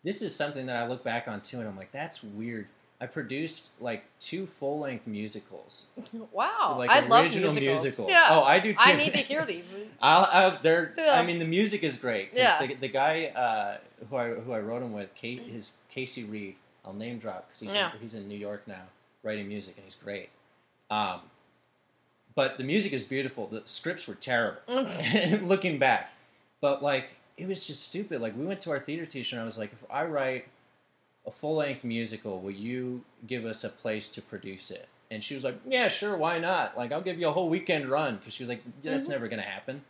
This is something that I look back on too, and I'm like, that's weird. I produced like two full length musicals. [laughs] Wow. like I love original musicals. Yeah. Oh, I do too. I need to hear [laughs] these. I'll, I'll, they're, Yeah. I mean, the music is great. Yeah. The, the guy uh, who I who I wrote them with, Kate, his Casey Reed. I'll name drop because he's Yeah. in, he's in New York now, writing music, and he's great. Um, but the music is beautiful. The scripts were terrible. [laughs] Looking back, but like it was just stupid. Like we went to our theater teacher, and I was like, if I write a full length musical, will you give us a place to produce it? And she was like, Yeah, sure, why not? Like I'll give you a whole weekend run because she was like, That's Mhm. never gonna happen.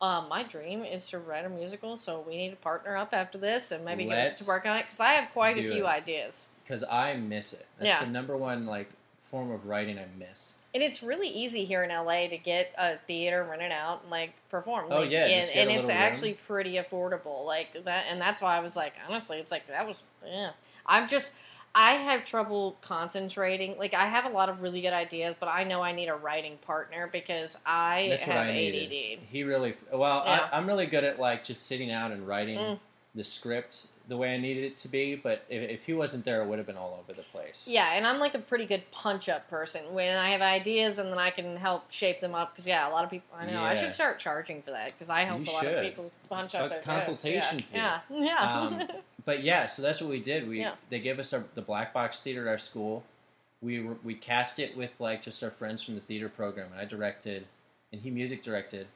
Um, my dream is to write a musical, so we need to partner up after this and maybe get Let's to work on it because I have quite a few it. ideas. because I miss it. That's Yeah. the number one like form of writing I miss. And it's really easy here in LA to get a theater rented out and like perform. Oh, Like, yeah, and, and it's room. actually pretty affordable. Like that, and that's why I was like, honestly, it's like that was yeah. I'm just I have trouble concentrating. Like I have a lot of really good ideas, but I know I need a writing partner because I That's what have I ADD. needed. He really well. Yeah. I, I'm really good at like just sitting out and writing Mm. the script the way I needed it to be. But if, if he wasn't there, it would have been all over the place. Yeah, and I'm like a pretty good punch up person when I have ideas and then I can help shape them up. Because yeah, a lot of people. I know I should start charging for that because I help You a lot of people punch up A their consultation. Yeah, yeah, [laughs] yeah. Um, But yeah, so that's what we did. We Yeah. they gave us our, the black box theater at our school. We were, we cast it with like just our friends from the theater program, and I directed, and he music directed,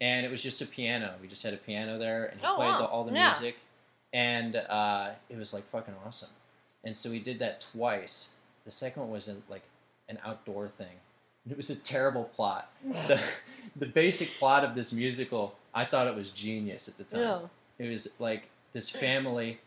and it was just a piano. We just had a piano there, and he Oh, played wow. the, all the Yeah. music, and uh, it was like fucking awesome. And so we did that twice. The second one was like an outdoor thing. And it was a terrible plot. The, [laughs] the basic plot of this musical, I thought it was genius at the time. yeah. It was like this family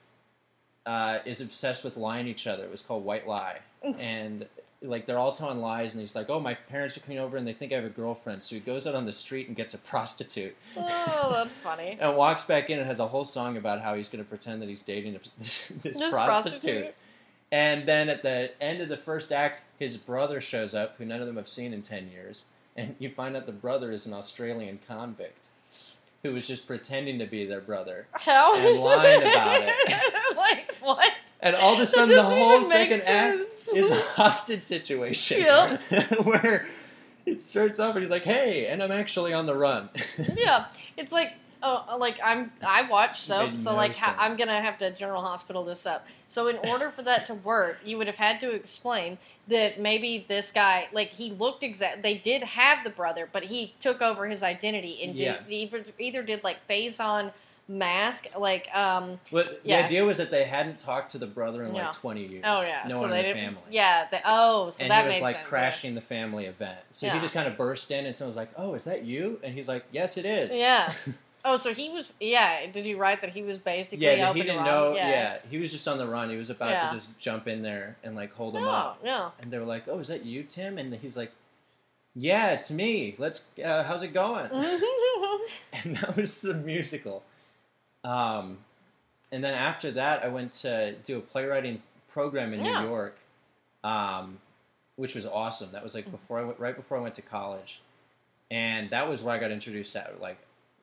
uh, is obsessed with lying to each other. It was called White Lie, [laughs] and like they're all telling lies. And he's like, "Oh, my parents are coming over, and they think I have a girlfriend." So he goes out on the street and gets a prostitute, Oh, [laughs] that's funny. and walks back in and has a whole song about how he's going to pretend that he's dating [laughs] this, this, This prostitute. And then at the end of the first act, his brother shows up, who none of them have seen in ten years, and you find out the brother is an Australian convict who was just pretending to be their brother. How? And lying about it. [laughs] like what? And all of a sudden, the whole second act is a hostage situation. [laughs] Yeah. [laughs] where it starts off and he's like, hey, and I'm actually on the run. [laughs] Yeah, it's like. Oh, uh, like I'm. I watch soap, so no like ha- I'm gonna have to General Hospital this up. So in order for that to work, you would have had to explain that maybe this guy, like he looked exact. They did have the brother, but he took over his identity and Yeah. did either, either did like face on mask, like um. But Yeah. the idea was that they hadn't talked to the brother in Yeah. like 20 years. Oh yeah, No so one in the family. Yeah. They, oh, so and that he was like sense. yeah. crashing the family event. So he just kind of burst in and someone's like, oh, is that you? And he's like, yes, it is. Yeah. [laughs] Oh, so he was. Yeah. Did you write that he was basically? Yeah, he didn't run? know. Yeah. Yeah. he was just on the run. He was about Yeah. to just jump in there and like hold him up. No. And they were like, "Oh, is that you, Tim?" And he's like, "Yeah, it's me. Let's. Uh, how's it going?" [laughs] and that was the musical. Um, and then after that, I went to do a playwriting program in Yeah. New York, um, which was awesome. That was Mm. like before I went, right before I went to college, and that was where I got introduced to like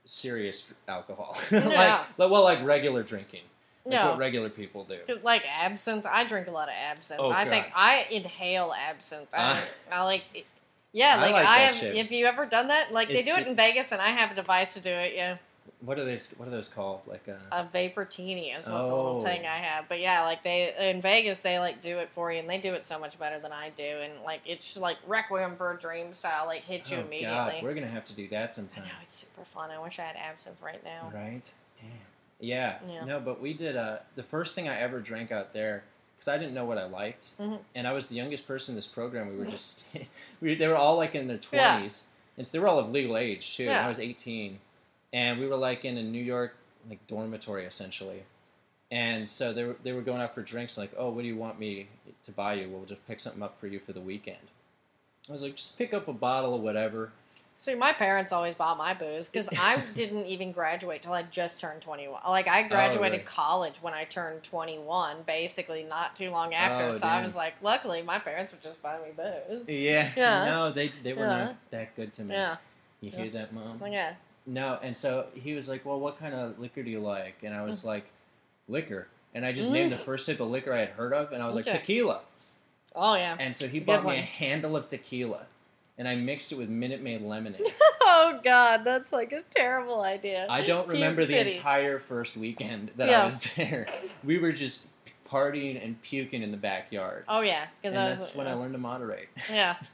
serious alcohol, [laughs] Yeah. like well, like regular drinking, like Yeah. what regular people do. like absinthe, I drink a lot of absinthe. Oh, I think I inhale absinthe. I, Ah. [laughs] I like, yeah, I like I, like that have. shit. If you ever done that, like they do it in Vegas, and I have a device to do it. Yeah, What are they? What are those called? Like uh, a vaportini is what the little Oh. thing I have. But yeah, like they in Vegas, they like do it for you, and they do it so much better than I do. And like it's like Requiem for a Dream style, like hit you oh immediately. God, we're gonna have to do that I sometime. know it's super fun. I wish I had absinthe right now. Right? Damn. Yeah. Yeah. No, but we did. Uh, the first thing I ever drank out there, because I didn't know what I liked, Mhm. and I was the youngest person in this program. We were just, [laughs] we, they were all like in their Yeah. twenties, and so they were all of legal age too. Yeah. I was eighteen, and we were like in a New York like dormitory essentially. And so they were, they were going out for drinks, like, oh, what do you want me to buy you? We'll just pick something up for you for the weekend. I was like, just pick up a bottle of whatever. See, my parents always bought my booze because I [laughs] didn't even graduate till I just turned 21. Like, I oh, graduated Oh, really? college when I turned 21, basically not too long oh, after. Oh, so I was like, luckily, my parents would just buy me booze. Yeah. Yeah. No, they they were Yeah. not that good to me. Yeah. You Yeah. hear that, mom? Yeah. No, and so he was like, "Well, what kind of liquor do you like?" And I was Mm. like, "Liquor." And I just named the first type of liquor I had heard of, and I was Okay. like, "Tequila." Oh, yeah. And so he Good bought me a handle of tequila, and I mixed it with Minute Maid lemonade. [laughs] oh, God. That's like a terrible idea. I don't Puke remember the City. entire first weekend that Yeah. I was [laughs] there. We were just partying and puking in the backyard, oh, yeah. and Because that's when I learned to moderate. Yeah. [laughs]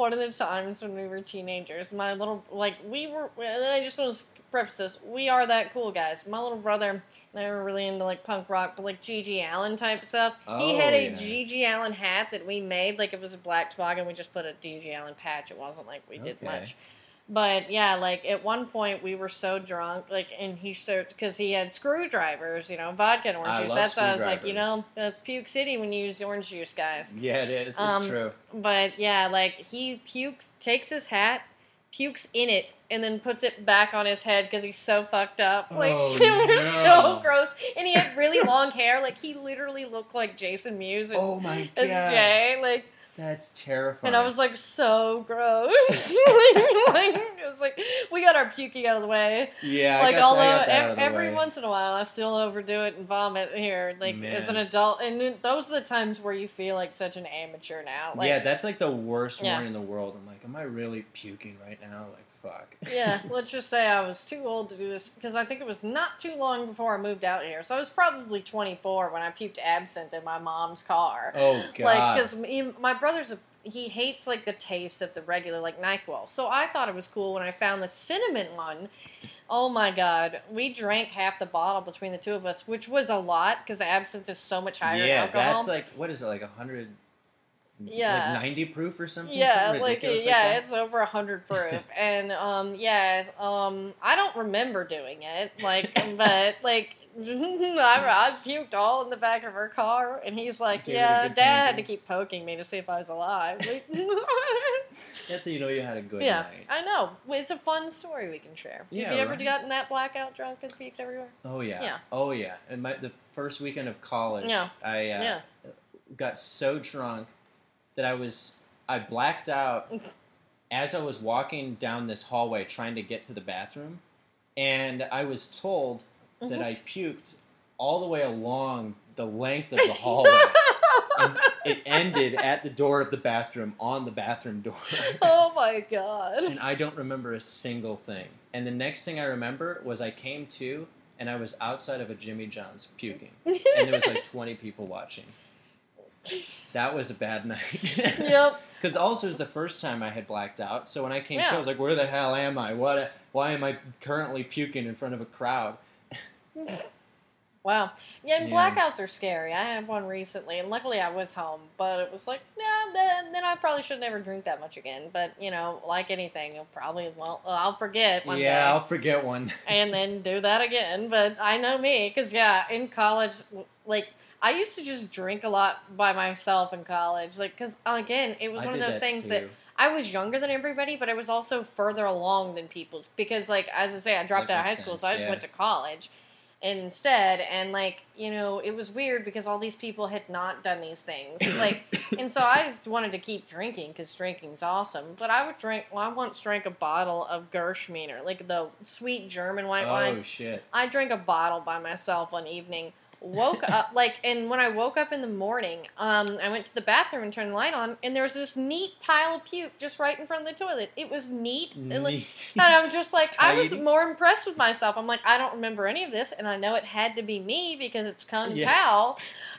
One of the times when we were teenagers, my little like we were. I just want to preface this: we are that cool guys. My little brother and I were really into like punk rock, but like GG Allin type stuff. he Oh, had a yeah. GG Allin hat that we made, like it was a black toboggan. We just put a GG Allin patch. It wasn't like we did much. But yeah, like at one point we were so drunk, like, and he started because he had screwdrivers, you know, vodka and orange I juice. That's why I was like, you know, that's Puke City when you use orange juice, guys. Yeah, it is. It's Um, true. But yeah, like he pukes, takes his hat, pukes in it, and then puts it back on his head because he's so fucked up. [laughs] Like Oh, [laughs] it was so gross, and he had really long hair. Like he literally looked like Jason Mewes. and Oh my god, SJ. Like, that's terrifying. and I was like, so gross. [laughs] like, it was like we got our puking out of the way. yeah, like got, although I got that ev- out of the every way. once in a while I still overdo it and vomit here, like as an adult, and those are the times where you feel like such an amateur now. Like, yeah, that's like the worst Yeah. one in the world. I'm like, am I really puking right now? Like, fuck. [laughs] yeah, let's just say I was too old to do this because I think it was not too long before I moved out here. So I was probably 24 when I puked absinthe in my mom's car. oh god. Like, because my brother's a he hates like the taste of the regular like Nyquil. So I thought it was cool when I found the cinnamon one. Oh my god, we drank half the bottle between the two of us, which was a lot because absinthe is so much higher yeah, that's like what is it like a hundred? Yeah. like ninety proof or something. Yeah, Something like yeah, that? it's over a hundred proof, [laughs] and um, yeah, um, I don't remember doing it, like, but like, [laughs] I, I puked all in the back of her car, and he's like, a yeah, Dad had to keep poking me to see if I was alive. [laughs] Like, That's how you know you had a good yeah, night. I know. It's a fun story we can share. Yeah, Have you ever right. gotten that blackout drunk and puked everywhere? Oh yeah. Yeah. Oh yeah. And my the first weekend of college, Yeah. I uh, Yeah. got so drunk that I was I blacked out [laughs] as I was walking down this hallway trying to get to the bathroom, and I was told that Mhm. I puked all the way along the length of the hallway. [laughs] and it ended at the door of the bathroom on the bathroom door. [laughs] oh my god. and I don't remember a single thing. And the next thing I remember was I came to and I was outside of a Jimmy John's puking. And there was like 20 people watching. That was a bad night. [laughs] yep. Because also it was the first time I had blacked out. So when I came to, I was like, where the hell am I? What? Why am I currently puking in front of a crowd? [laughs] Wow. Yeah, and Yeah. blackouts are scary. I had one recently, and luckily I was home. But it was like, nah, then, then I probably should never drink that much again. But you know, like anything, you'll probably well, I'll forget one yeah, day, I'll forget one. and then do that again. But I know me, because yeah, in college, like. I used to just drink a lot by myself in college, like because again, it was I one of those that things that. I was younger than everybody, but I was also further along than people because, like, as I say, I dropped That out of high makes school, so I just yeah. went to college. instead and like you know it was weird because all these people had not done these things [coughs] like and so i wanted to keep drinking because drinking's awesome but i would drink well i once drank a bottle of gershminer like the sweet german white wine. oh wine shit. I drank a bottle by myself one evening. Woke up like, and when I woke up in the morning, um, I went to the bathroom and turned the light on, and there was this neat pile of puke just right in front of the toilet. It was neat, and, like, and I'm just like, I was more impressed with myself. I'm like, I don't remember any of this, and I know it had to be me because it's Kung Yeah. Pao,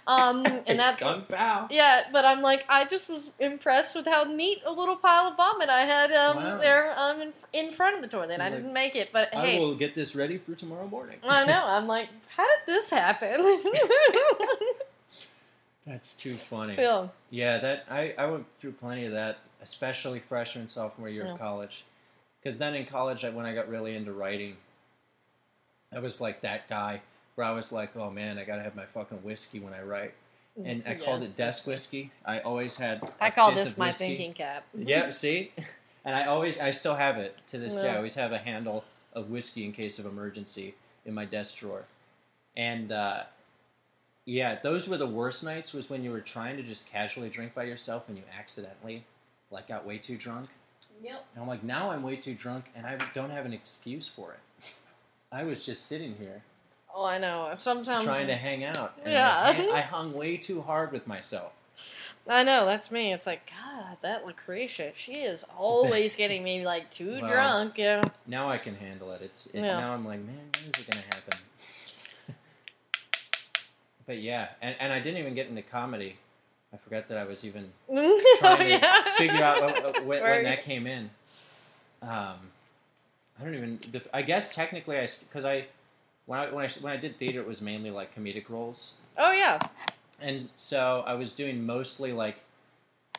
um, [laughs] and that's Kung Pao. yeah. But I'm like, I just was impressed with how neat a little pile of vomit I had um, Wow. there um, in, in front of the toilet. I didn't make it, but I hey, will get this ready for tomorrow morning. I know. [laughs] I'm like, how did this happen? [laughs] That's too funny. yeah. Yeah, that I, I went through plenty of that, especially freshman sophomore year Yeah. of college. Because then in college, I, when I got really into writing, I was like that guy where I was like, oh man, I gotta have my fucking whiskey when I write, and I Yeah. called it desk whiskey. I always had. I call this my whiskey. thinking cap. Yeah, [laughs] see, and I always, I still have it to this day. I always have a handle of whiskey in case of emergency in my desk drawer, and uh, yeah, those were the worst nights. Was when you were trying to just casually drink by yourself and you accidentally, like, got way too drunk. Yep. And I'm like, now I'm way too drunk, and I don't have an excuse for it. [laughs] I was just sitting here Oh, I know. Sometimes trying to hang out. And Yeah. I, [laughs] I hung way too hard with myself. I know that's me. It's like God, that Lucretia. She is always [laughs] getting me like too Well, drunk. Yeah. Now I can handle it. It's it, Yeah. now I'm like, man, when is it gonna happen? [laughs] but yeah, and, and I didn't even get into comedy. I forgot that I was even oh, trying to yeah. figure out when, when that came in. Um, I don't even. I guess technically, I because I when I when I when I did theater, it was mainly like comedic roles, Oh yeah. and so I was doing mostly like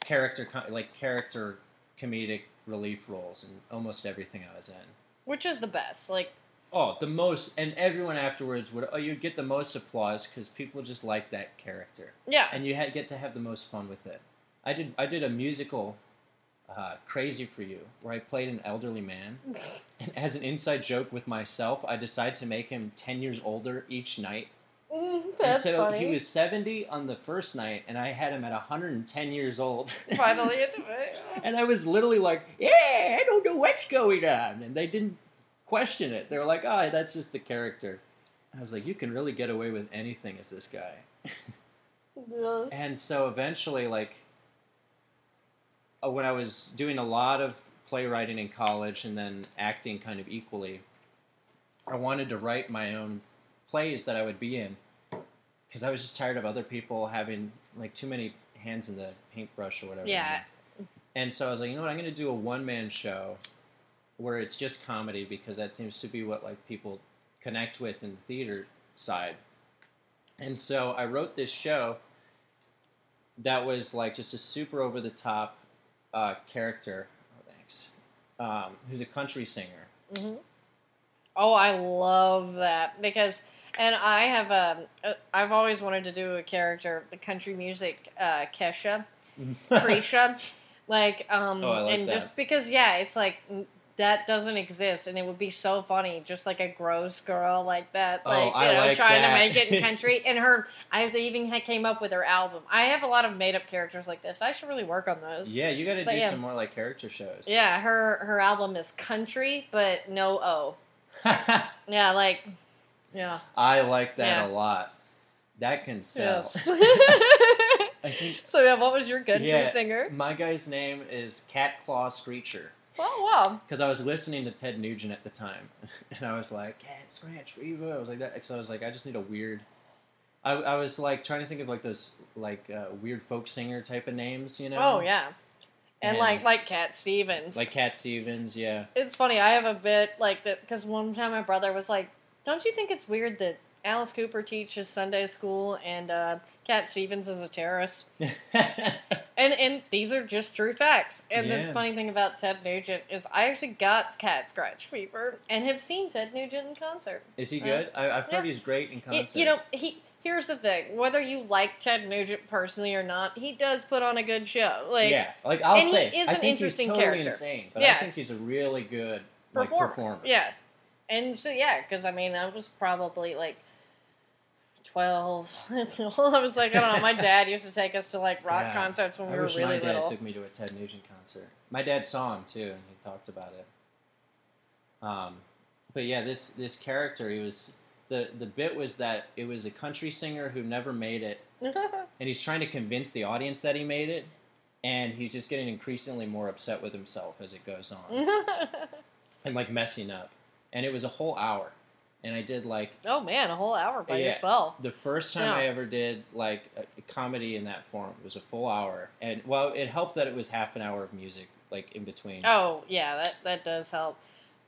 character like character comedic relief roles in almost everything I was in. Which is the best? Like Oh, the most, and everyone afterwards would. Oh, you'd get the most applause because people just like that character, yeah. and you had, get to have the most fun with it. I did. I did a musical, uh, "Crazy for You," where I played an elderly man, and as an inside joke with myself, I decided to make him ten years older each night. Mm, And so funny. he was seventy on the first night, and I had him at hundred and ten years old. [laughs] finally [laughs] into it. And I was literally like, "Yeah, I don't know what's going on," and they didn't question it. They were like, "Ah, that's just the character." I was like, "You can really get away with anything as this guy." [laughs] Yes. And so eventually, like, Uh, when I was doing a lot of playwriting in college and then acting kind of equally, I wanted to write my own plays that I would be in because I was just tired of other people having like too many hands in the paintbrush or whatever. Yeah. And so I was like, you know what? I'm going to do a one man show where it's just comedy because that seems to be what like people connect with in the theater side. And so I wrote this show that was like just a super over the top uh, character. Oh, thanks. Um, who's a country singer. hmm Oh, I love that because, and I have um, uh, I've always wanted to do a character, the country music uh, Kesha, [laughs] Krisha, like um, Oh, like and that. just because yeah, it's like that doesn't exist, and it would be so funny, just like a gross girl like that, Oh, like you I know, like trying that. to make it in [laughs] country, and her. I even came up with her album. I have a lot of made up characters like this. I should really work on those. yeah, you got to But do yeah. some more like character shows. Yeah, her her album is country, but no O. [laughs] Yeah, like yeah. I like that Yeah. a lot. That can sell. Yes. [laughs] I think so yeah, what was your country Yeah. singer? my guy's name is Cat Claw Screecher. Oh wow. because I was listening to Ted Nugent at the time, [laughs] and I was like, "Cat scratch fever." I was like that, so I was like, I just need a weird. I, I was like trying to think of like those like uh, weird folk singer type of names, you know? Oh yeah. And And- like like Cat Stevens. like Cat Stevens, yeah. it's funny. I have a bit like that because one time my brother was like, "Don't you think it's weird that Alice Cooper teaches Sunday school and uh, Cat Stevens is a terrorist?" [laughs] And and these are just true facts. And Yeah. the funny thing about Ted Nugent is I actually got cat scratch fever and have seen Ted Nugent in concert. Is he Uh, good? I, I've heard yeah. he's great in It- concert. you know, he here's the thing: whether you like Ted Nugent personally or not, he does put on a good show. Like, yeah, like I'll and he say, is I an think interesting he's totally character. insane, but I think he's a really good like performer. performer. Yeah, and so yeah, because I mean, I was probably like 12. [laughs] I was like, I don't know. My dad used to take us to like rock Yeah. concerts when we I were wish really my dad little. took me to a Ted Nugent concert. My dad saw him too, and he talked about it. Um, but yeah, this this character, he was the the bit was that it was a country singer who never made it, [laughs] and he's trying to convince the audience that he made it, and he's just getting increasingly more upset with himself as it goes on, [laughs] and like messing up. And it was a whole hour, and I did like oh man, a whole hour by Yeah. yourself. the first time Yeah. I ever did like a, comedy in that form was a full hour, and well, it helped that it was half an hour of music like in between. Oh yeah, that that does help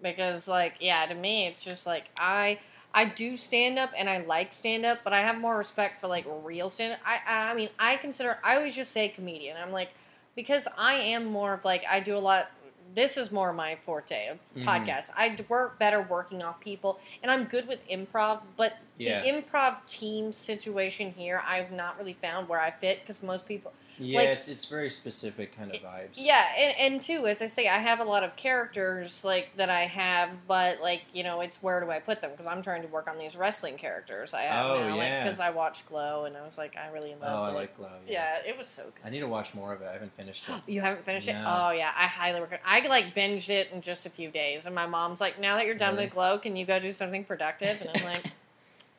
because like yeah, to me it's just like I I do stand up and I like stand up, but I have more respect for like real stand up. I I mean I consider I always just say comedian. I'm like because I am more of like I do a lot. This is more my forte of Mhm. podcasts. I work better working off people, and I'm good with improv. But Yeah. the improv team situation here, I've not really found where I fit because most people yeah, like- it's it's very specific kind of vibes. yeah, and, and too, as I say, I have a lot of characters like that I have, but like you know, it's where do I put them? Because I'm trying to work on these wrestling characters I have Oh, now. yeah. Because I watched Glow, and I was like, I really love. Oh, loved I like Glow. Yeah, it was so good. I need to watch more of it. I haven't finished it. [gasps] You haven't finished it? Oh yeah, I highly recommend. I like binged it in just a few days, and my mom's like, "Now that you're done Really? with Glow, can you go do something productive?" And I'm like,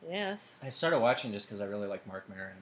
"Yes." I started watching just because I really like Marc Maron.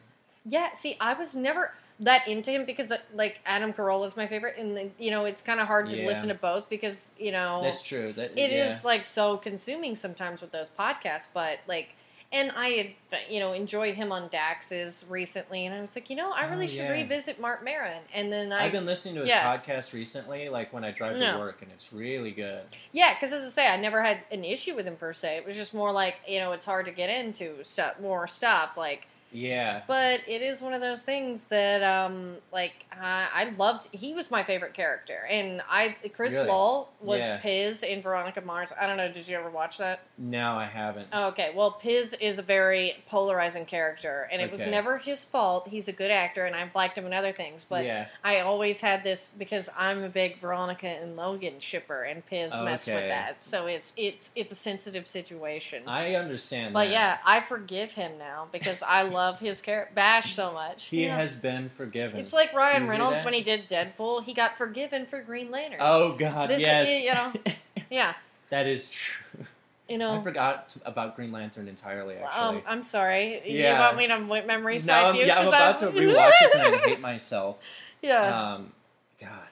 Yeah, see, I was never that into him because uh, like Adam Carolla is my favorite, and you know it's kind of hard to Yeah. listen to both because you know That's true. That it is yeah. like so consuming sometimes with those podcasts but like and i had you know enjoyed him on dax's recently and i was like you know i oh, really Oh, should yeah. revisit marc Maron. and then i I've been listening to his yeah. podcast recently, like when I drive Yeah. to work, and it's really good. yeah because as i say i never had an issue with him per se it was just more like you know it's hard to get into stuff more stuff like Yeah, but it is one of those things that um like uh, i loved he was my favorite character and i chris Really? lowell was Yeah. piz in veronica mars i don't know did you ever watch that no, I haven't. Oh, okay. Well, Piz is a very polarizing character, and it was never his fault. He's a good actor, and I've liked him in other things. But yeah, I always had this because I'm a big Veronica and Logan shipper, and Piz messed with that. So it's it's it's a sensitive situation. I understand. but that. yeah, I forgive him now because I love [laughs] his character Bash so much. he Yeah. has been forgiven. It's like Ryan Reynolds when he did Deadpool. He got forgiven for Green Lantern. Oh God, This- yes. you know, [laughs] Yeah, that is true. you know. I forgot t- about Green Lantern entirely. Actually, Um, I'm sorry. You Yeah. want me to w- memory no, swipe I'm, you? yeah, I'm 'Cause I about to was- rewatch it tonight and [laughs] hate myself. yeah. Um, God,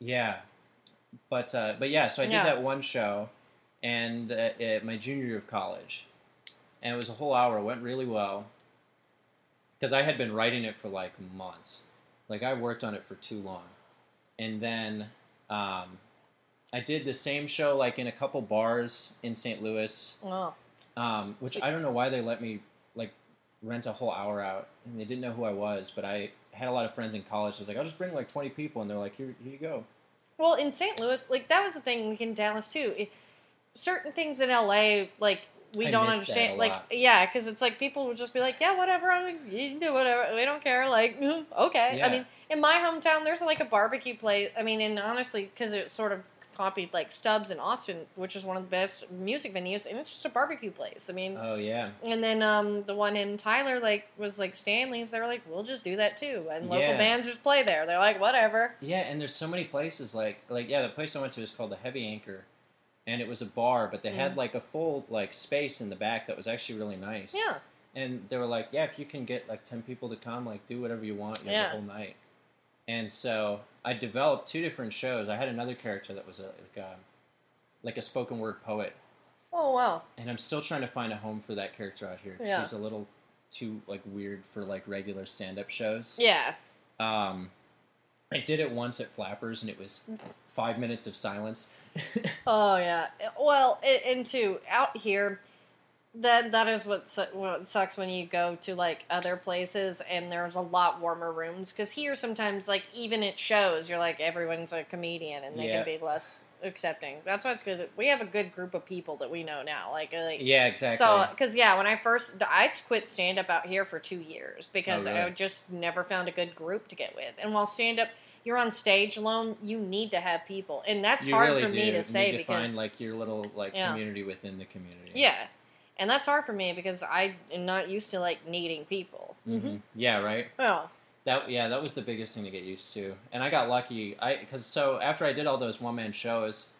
yeah, but uh, but yeah. So I did Yeah. that one show, and uh, at my junior year of college, and it was a whole hour. It went really well because I had been writing it for like months. Like I worked on it for too long, and then um, I did the same show like in a couple bars in St. Louis, oh. um, which I don't know why they let me like rent a whole hour out, and they didn't know who I was. But I had a lot of friends in college. So I was like, I'll just bring like twenty people, and they're like, here, here you go. Well, in St. Louis, like that was the thing in Dallas too. It, certain things in LA, like we I don't understand. Like, lot. yeah, because it's like people would just be like, "Yeah, whatever. I mean, you can do whatever. We don't care." Like, "Mm, okay. I mean, in my hometown, there's like a barbecue place. I mean, and honestly, because it sort of copied like Stubb's in Austin, which is one of the best music venues, and it's just a barbecue place. I mean, Oh yeah, And then um, the one in Tyler, like, was like Stanley's. They were like, "We'll just do that too," and local Yeah. bands just play there. They're like, "Whatever." yeah. And there's so many places like like yeah, the place I went to is called the Heavy Anchor, and it was a bar, but they had Mm. like a full like space in the back that was actually really nice. Yeah, And they were like, yeah, if you can get like ten people to come, like do whatever you want, you Yeah. have the whole night. And so I developed two different shows. I had another character that was a like a, like a spoken word poet, Oh wow. and I'm still trying to find a home for that character out here. 'cause Yeah. She's a little too like weird for like regular stand up shows. Yeah. Um, I did it once at Flappers, and it was five minutes of silence. [laughs] Oh yeah. Well, and too out here, that that is what su- what sucks when you go to like other places and there's a lot warmer rooms because here sometimes like even at shows you're like everyone's a comedian and they Yeah. can be less accepting. That's why it's good. that We have a good group of people that we know now. Like uh, like yeah, exactly. So, because yeah, when I first, I quit stand up out here for two years because Oh, I just never found a good group to get with. And while stand up, you're on stage alone, you need to have people, and that's you hard really for do. me You to say need to because find like your little like Yeah. community within the community. yeah, and that's hard for me because I am not used to like needing people. Mhm. Yeah, right. Well, That yeah, that was the biggest thing to get used to. And I got lucky. I because so after I did all those one man shows,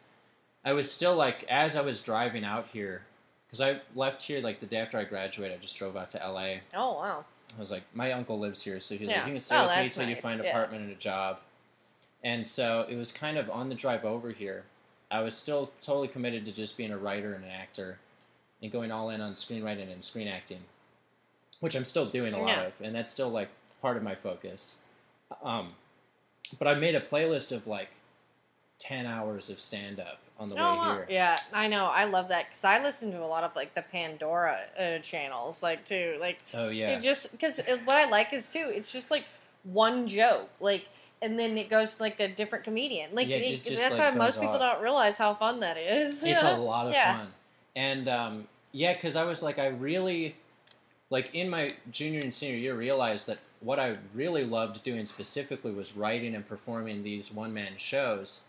I was still like as I was driving out here, because I left here like the day after I graduated. I just drove out to L.A. oh wow, I was like, my uncle lives here, so he's Yeah. like, you can stay Oh, with me that's till you nice. find an Yeah. apartment and a job. And so it was kind of on the drive over here. I was still totally committed to just being a writer and an actor, and going all in on screenwriting and screen acting, which I'm still doing a lot Yeah. of, and that's still like part of my focus. Um, but I made a playlist of like ten hours of stand up on the oh way wow. here. yeah, I know. I love that because I listen to a lot of like the Pandora uh, channels, like too, like Oh yeah. It just because what I like is too, it's just like one joke, like, and then it goes to like a different comedian. Like Yeah, it it- just- that's like, why most goes people don't realize how fun that is. It's Yeah. a [laughs] lot of Yeah. fun. And um, yeah, because I was like, I really, like in my junior and senior year, realized that what I really loved doing specifically was writing and performing these one man shows.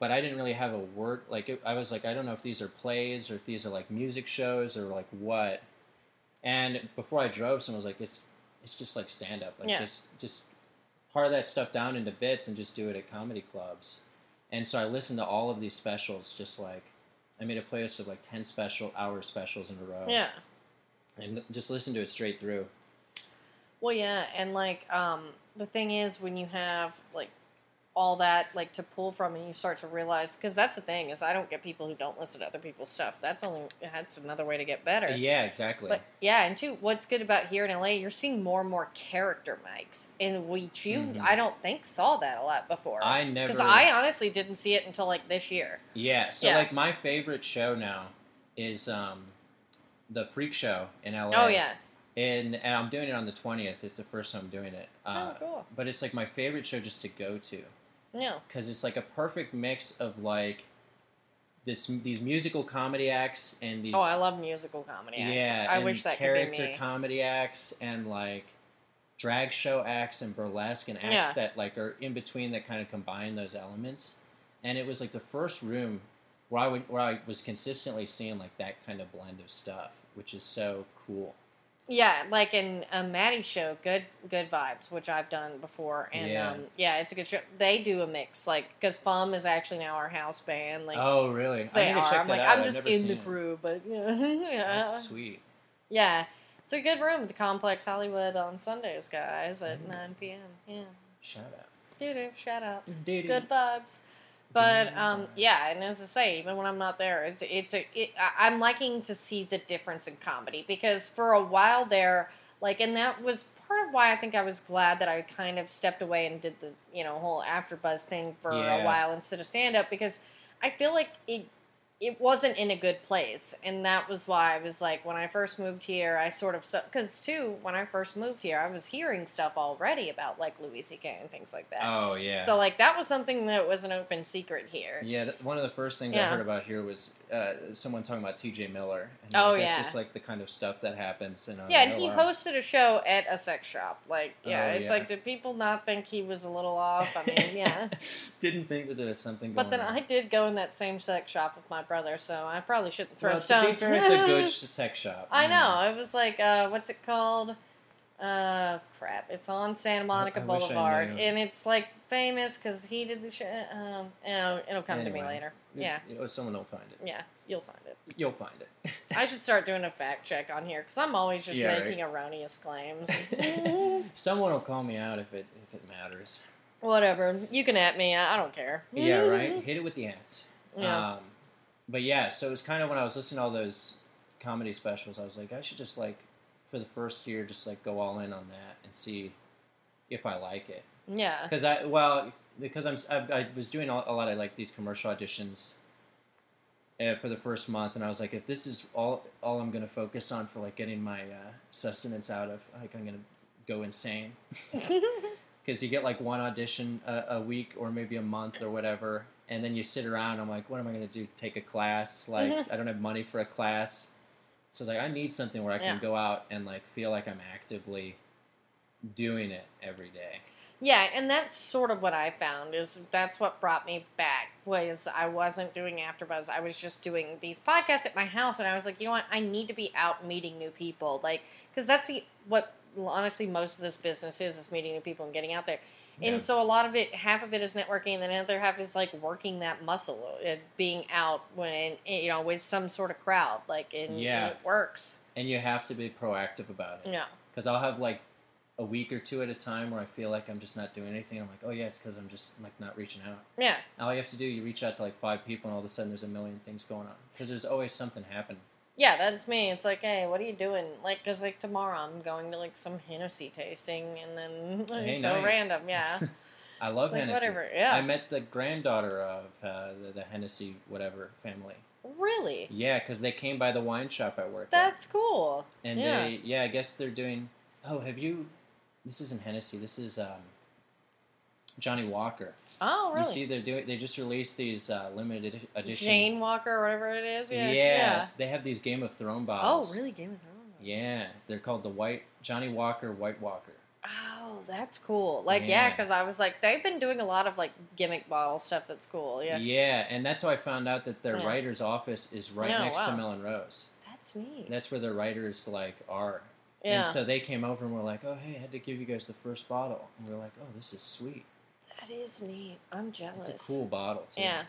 But I didn't really have a word. Like, it, I was like, I don't know if these are plays or if these are like music shows or like what. And before I drove, someone was like, it's it's just like stand up. Like, Yeah. just just part of that stuff down into bits and just do it at comedy clubs. And so I listened to all of these specials, just like I made a playlist of like ten special hour specials in a row. Yeah. and just listened to it straight through. Well, yeah, and like um, the thing is, when you have like all that like to pull from, and you start to realize, because that's the thing is, I don't get people who don't listen to other people's stuff. That's only that's another way to get better. Yeah, exactly. But yeah, and two, what's good about here in LA, you're seeing more and more character mics, and which you Mhm. I don't think saw that a lot before. I never. Because I honestly didn't see it until like this year. yeah. So Yeah. like my favorite show now is um, the Freak Show in LA. Oh yeah. And and I'm doing it on the twentieth. It's the first time I'm doing it. Uh, oh cool. But it's like my favorite show just to go to. Yeah. because it's like a perfect mix of like this these musical comedy acts and these Oh, I love musical comedy acts. yeah I wish that character could be me. comedy acts and like drag show acts and burlesque and acts Yeah. that like are in between that kind of combine those elements and it was like the first room where I would where I was consistently seeing like that kind of blend of stuff which is so cool Yeah, like in a Maddie show, good good vibes, which I've done before, and Yeah. um, yeah, it's a good show. They do a mix, like because Fum is actually now our house band. Like oh really they I need are. I'm like out. I'm just in the it. crew, but [laughs] yeah, that's sweet yeah. It's a good room, the Complex Hollywood on Sundays, guys, at Mm. 9 p.m. Yeah, shout out doo shout out. Doo-doo. good vibes. But um, yeah, and as I say, even when I'm not there, it's it's a it, I'm liking to see the difference in comedy because for a while there, like, and that was part of why I think I was glad that I kind of stepped away and did the you know whole AfterBuzz thing for Yeah. a while instead of stand up because I feel like it it wasn't in a good place, and that was why I was like when I first moved here, I sort of because too when I first moved here, I was hearing stuff already about like Louis C.K. and things like that. oh yeah So like that was something that was an open secret here. Yeah, th- one of the first things I heard about here was uh, someone talking about T.J. Miller. And Oh, like, yeah. That's just like the kind of stuff that happens. And Yeah, like, and oh, he wow. hosted a show at a sex shop. Like, yeah, Oh, it's yeah. like, did people not think he was a little off? I mean, [laughs] yeah. Didn't think that there was something. But then on. I did go in that same sex shop with my brother, so I probably shouldn't throw well, to be stones. fair, it's a good [laughs] tech shop. I know. It was like, uh, what's it called? Uh, crap. It's on Santa Monica I I Boulevard, and it's like famous because he did the show. Um, you know, it'll come to me later. Yeah, someone will find it. yeah, you'll find it. You'll find it. [laughs] I should start doing a fact check on here because I'm always just Yeah, right. making erroneous claims. [laughs] someone will call me out if it if it matters. Whatever. You can at me. I I don't care. Yeah, right. Hit it with the ants. Yeah. Um, but yeah, so it was kind of when I was listening to all those comedy specials, I was like, I should just like for the first year, just like go all in on that and see if I like it. yeah. Because I well because I'm I, I was doing a lot of like these commercial auditions uh, for the first month, and I was like, if this is all all I'm gonna focus on for like getting my uh, sustenance out of, like I'm gonna go insane. [laughs] [laughs] Because you get like one audition a, a week or maybe a month or whatever, and then you sit around. I'm like, what am I gonna do? Take a class? Like mm-hmm. I don't have money for a class. So I was like, I need something where I can Yeah. go out and like feel like I'm actively doing it every day. Yeah, and that's sort of what I found is that's what brought me back was I wasn't doing AfterBuzz. I was just doing these podcasts at my house, and I was like, you know what? I need to be out meeting new people, like because that's the what honestly most of this business is is meeting new people and getting out there. Yeah. And so a lot of it, half of it is networking, and then the other half is like working that muscle of being out when eh, you know with some sort of crowd, like and, Yeah. and it works. and you have to be proactive about it. Yeah, Because I'll have like a week or two at a time where I feel like I'm just not doing anything. I'm like, oh yeah, it's because I'm just like not reaching out. yeah, All you have to do, you reach out to like five people, and all of a sudden there's a million things going on. Because there's always something happening. Yeah. That's me. It's like, hey, what are you doing? Like, cause like tomorrow I'm going to like some Hennessy tasting, and then [laughs] Hey, so nice. random, [laughs] yeah. I love like Hennessy. whatever, yeah. I met the granddaughter of uh, the, the Hennessy whatever family. really, Yeah, because they came by the wine shop I work at. that's cool. And yeah. they, yeah, I guess they're doing. Oh, have you? This isn't Hennessy. This is um, Johnnie Walker. Oh, really? You see, they're doing. They just released these uh, limited edition. Jane Walker or whatever it is. Yeah, Yeah, they have these Game of Thrones bottles. Oh, really? Game of Thrones. Yeah, they're called the White Johnnie Walker White Walker. Oh, that's cool. Like, yeah, Yeah. because I was like, they've been doing a lot of like gimmick bottle stuff. That's cool. Yeah, Yeah, and that's how I found out that their Yeah. writer's office is right Yeah, next to. Melrose. that's neat. That's where the writers like are. yeah, And so they came over and were like, "Oh, hey, I had to give you guys the first bottle." And we're like, "Oh, this is sweet. That is neat. I'm jealous. It's a cool bottle too." Yeah,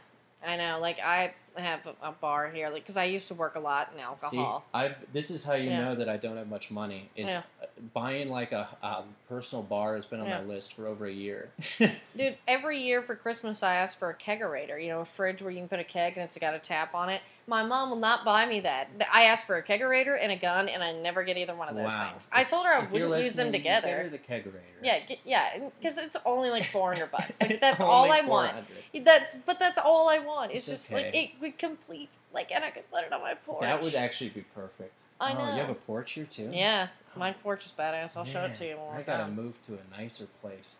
I know. Like, I have a, a bar here, like, because I used to work a lot in See, alcohol. I this is how you Yeah. know that I don't have much money. Is Yeah. uh, buying like a, a personal bar has been on Yeah. my list for over a year. [laughs] Dude, every year for Christmas I ask for a kegerator. You know, a fridge where you can put a keg and it's got a tap on it. My mom will not buy me that. I asked for a kegerator and a gun, and I never get either one of those Wow. things. I told her I If wouldn't use them listening, get her together. the kegerator. Yeah, yeah, because it's only like four hundred bucks. [laughs] Like that's all I want. That's but that's all I want. It's, It's just like it would complete like, and I could put it on my porch. That would actually be perfect. I oh, know. you have a porch here too. Yeah, my porch is badass. I'll show it to you when I gotta move to a nicer place.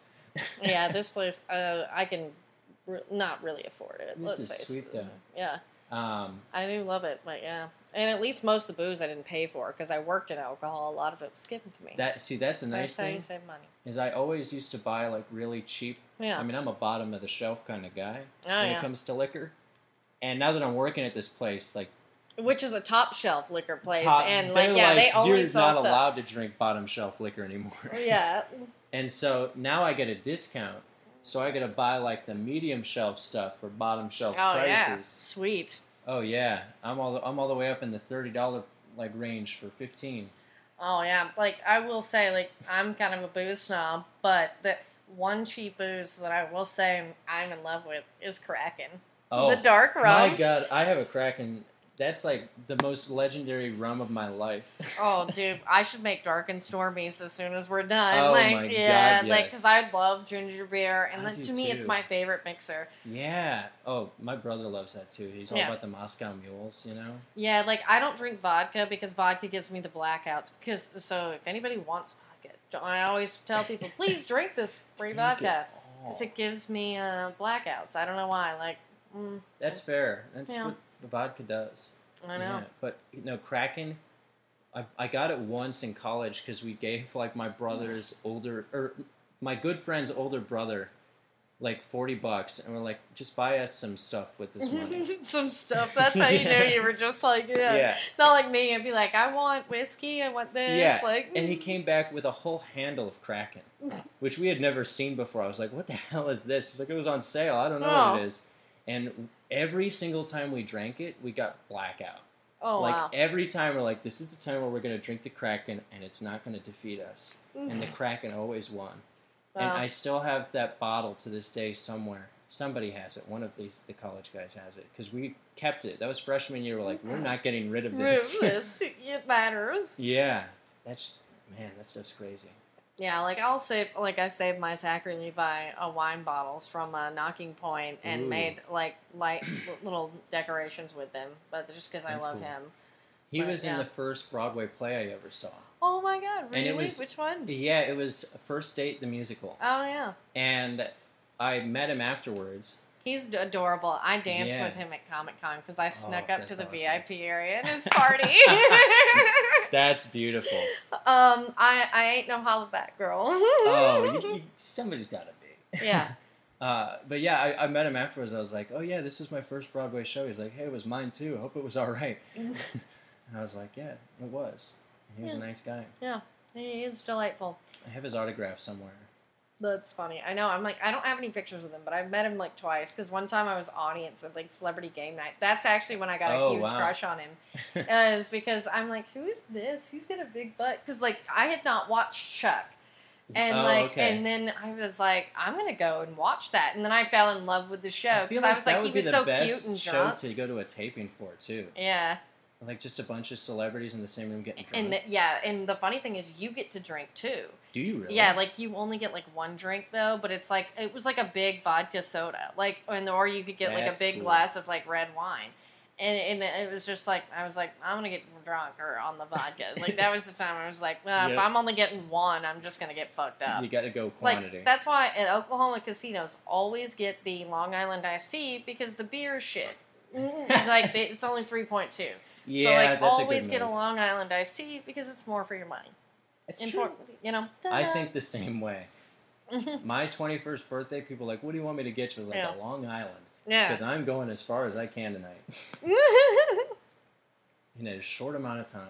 yeah, [laughs] this place, uh, I can re- not really afford it. This let's is face sweet, it. though. Yeah, Um, I do love it, but yeah, and at least most of the booze I didn't pay for because I worked in alcohol. A lot of it was given to me. that see, that's a nice thing. save money. Is I always used to buy like really cheap. Yeah. I mean, I'm a bottom of the shelf kind of guy Oh, when yeah. it comes to liquor. And now that I'm working at this place, like Which is a top shelf liquor place, top- and like yeah, they always you're not stuff. allowed to drink bottom shelf liquor anymore. Yeah, [laughs] And so now I get a discount. So I got to buy like the medium shelf stuff for bottom shelf oh yeah, prices. sweet. Oh yeah, I'm all I'm all the way up in the thirty dollar like range for fifteen. Oh yeah, like I will say, like I'm kind of a booze snob, but the one cheap booze that I will say I'm in love with is Kraken, Oh the dark rum. my god, I have a Kraken. That's like the most legendary rum of my life. [laughs] Oh, dude, I should make dark and stormies as soon as we're done. Oh like, my yeah, God, like because I love ginger beer, and I like, to me, it's my favorite mixer. yeah. Oh, my brother loves that too. He's all Yeah. about the Moscow mules, you know. Yeah, like I don't drink vodka because vodka gives me the blackouts. Because so if anybody wants vodka, I always tell people, [laughs] please drink this free Drink vodka because all. it gives me uh, blackouts. I don't know why. Like, mm, That's fair. That's Yeah. what the vodka does. I know. Yeah, but you know, Kraken. I, I got it once in college because we gave like my brother's [laughs] older or my good friend's older brother like forty bucks, and we're like, just buy us some stuff with this money. [laughs] Some stuff. That's how you know [laughs] you were just like, yeah. yeah, Not like me. I'd be like, I want whiskey. I want this. yeah. Like, and he came back with a whole handle of Kraken, which we had never seen before. I was like, what the hell is this? He's like, it was on sale. I don't know what Oh. it is. And every single time we drank it, we got blackout. oh like wow. every time we're like, this is the time where we're gonna drink the Kraken, and it's not gonna defeat us. And the Kraken always won. Wow. And I still have that bottle to this day somewhere. Somebody has it. One of these the college guys has it because we kept it. That was freshman year. We're like, we're not getting rid of this. Ruthless. [laughs] it matters. [laughs] yeah, that's man, that stuff's crazy. Yeah, like I'll save, like I saved my Zachary Levi uh, wine bottles from uh, Nocking Point and Ooh. made like light little decorations with them, but just because I love cool. him. He But, was in the first Broadway play I ever saw. Oh my god, And really? it was- Which one? Yeah, it was First Date the musical, Oh yeah, and I met him afterwards. He's adorable. I danced Yeah. with him at Comic Con because I snuck Oh, up to the awesome. VIP area in his [laughs] party. [laughs] That's beautiful. um, I I ain't no hollaback girl. Oh, you, you, [laughs] somebody's got to be. yeah. Uh, but yeah, I, I met him afterwards. I was like, "Oh yeah, this is my first Broadway show." He's like, "Hey, it was mine too. I hope it was all right." and I was like, "Yeah, it was." He was Yeah. a nice guy. Yeah, he is delightful. I have his autograph somewhere. That's funny. I know. I'm like, I don't have any pictures with him, but I've met him like twice. Because one time I was audience at like Celebrity Game Night. That's actually when I got a Oh, huge wow. crush on him. [laughs] Uh, is because I'm like, who's this? He's got a big butt. Because like I had not watched Chuck, and Oh, like, okay. and then I was like, I'm gonna go and watch that. And then I fell in love with the show I because like I was like, he was so cute and show drunk. to go to a taping for too. Yeah, Like just a bunch of celebrities in the same room getting drunk. and th- yeah, and the funny thing is, you get to drink too. Do you really? Yeah, like you only get like one drink though, but it's like it was like a big vodka soda, like and or you could get like a big cool. glass of like red wine, and and it was just like I was like I'm gonna get drunk or on the vodka. [laughs] like that was the time I was like, well, Yep. if I'm only getting one, I'm just gonna get fucked up. you got to go quantity. Like that's why at Oklahoma casinos always get the Long Island iced tea because the beer is shit. [laughs] like they, it's only three point two. Yeah, so like that's a always good get a. Long Island iced tea because it's more for your money. It's true. Important, you know. I think the same way. [laughs] My 21st birthday, people like, what do you want me to get you? I was like, Yeah. a Long Island. yeah. Because I'm going as far as I can tonight [laughs] [laughs] in a short amount of time.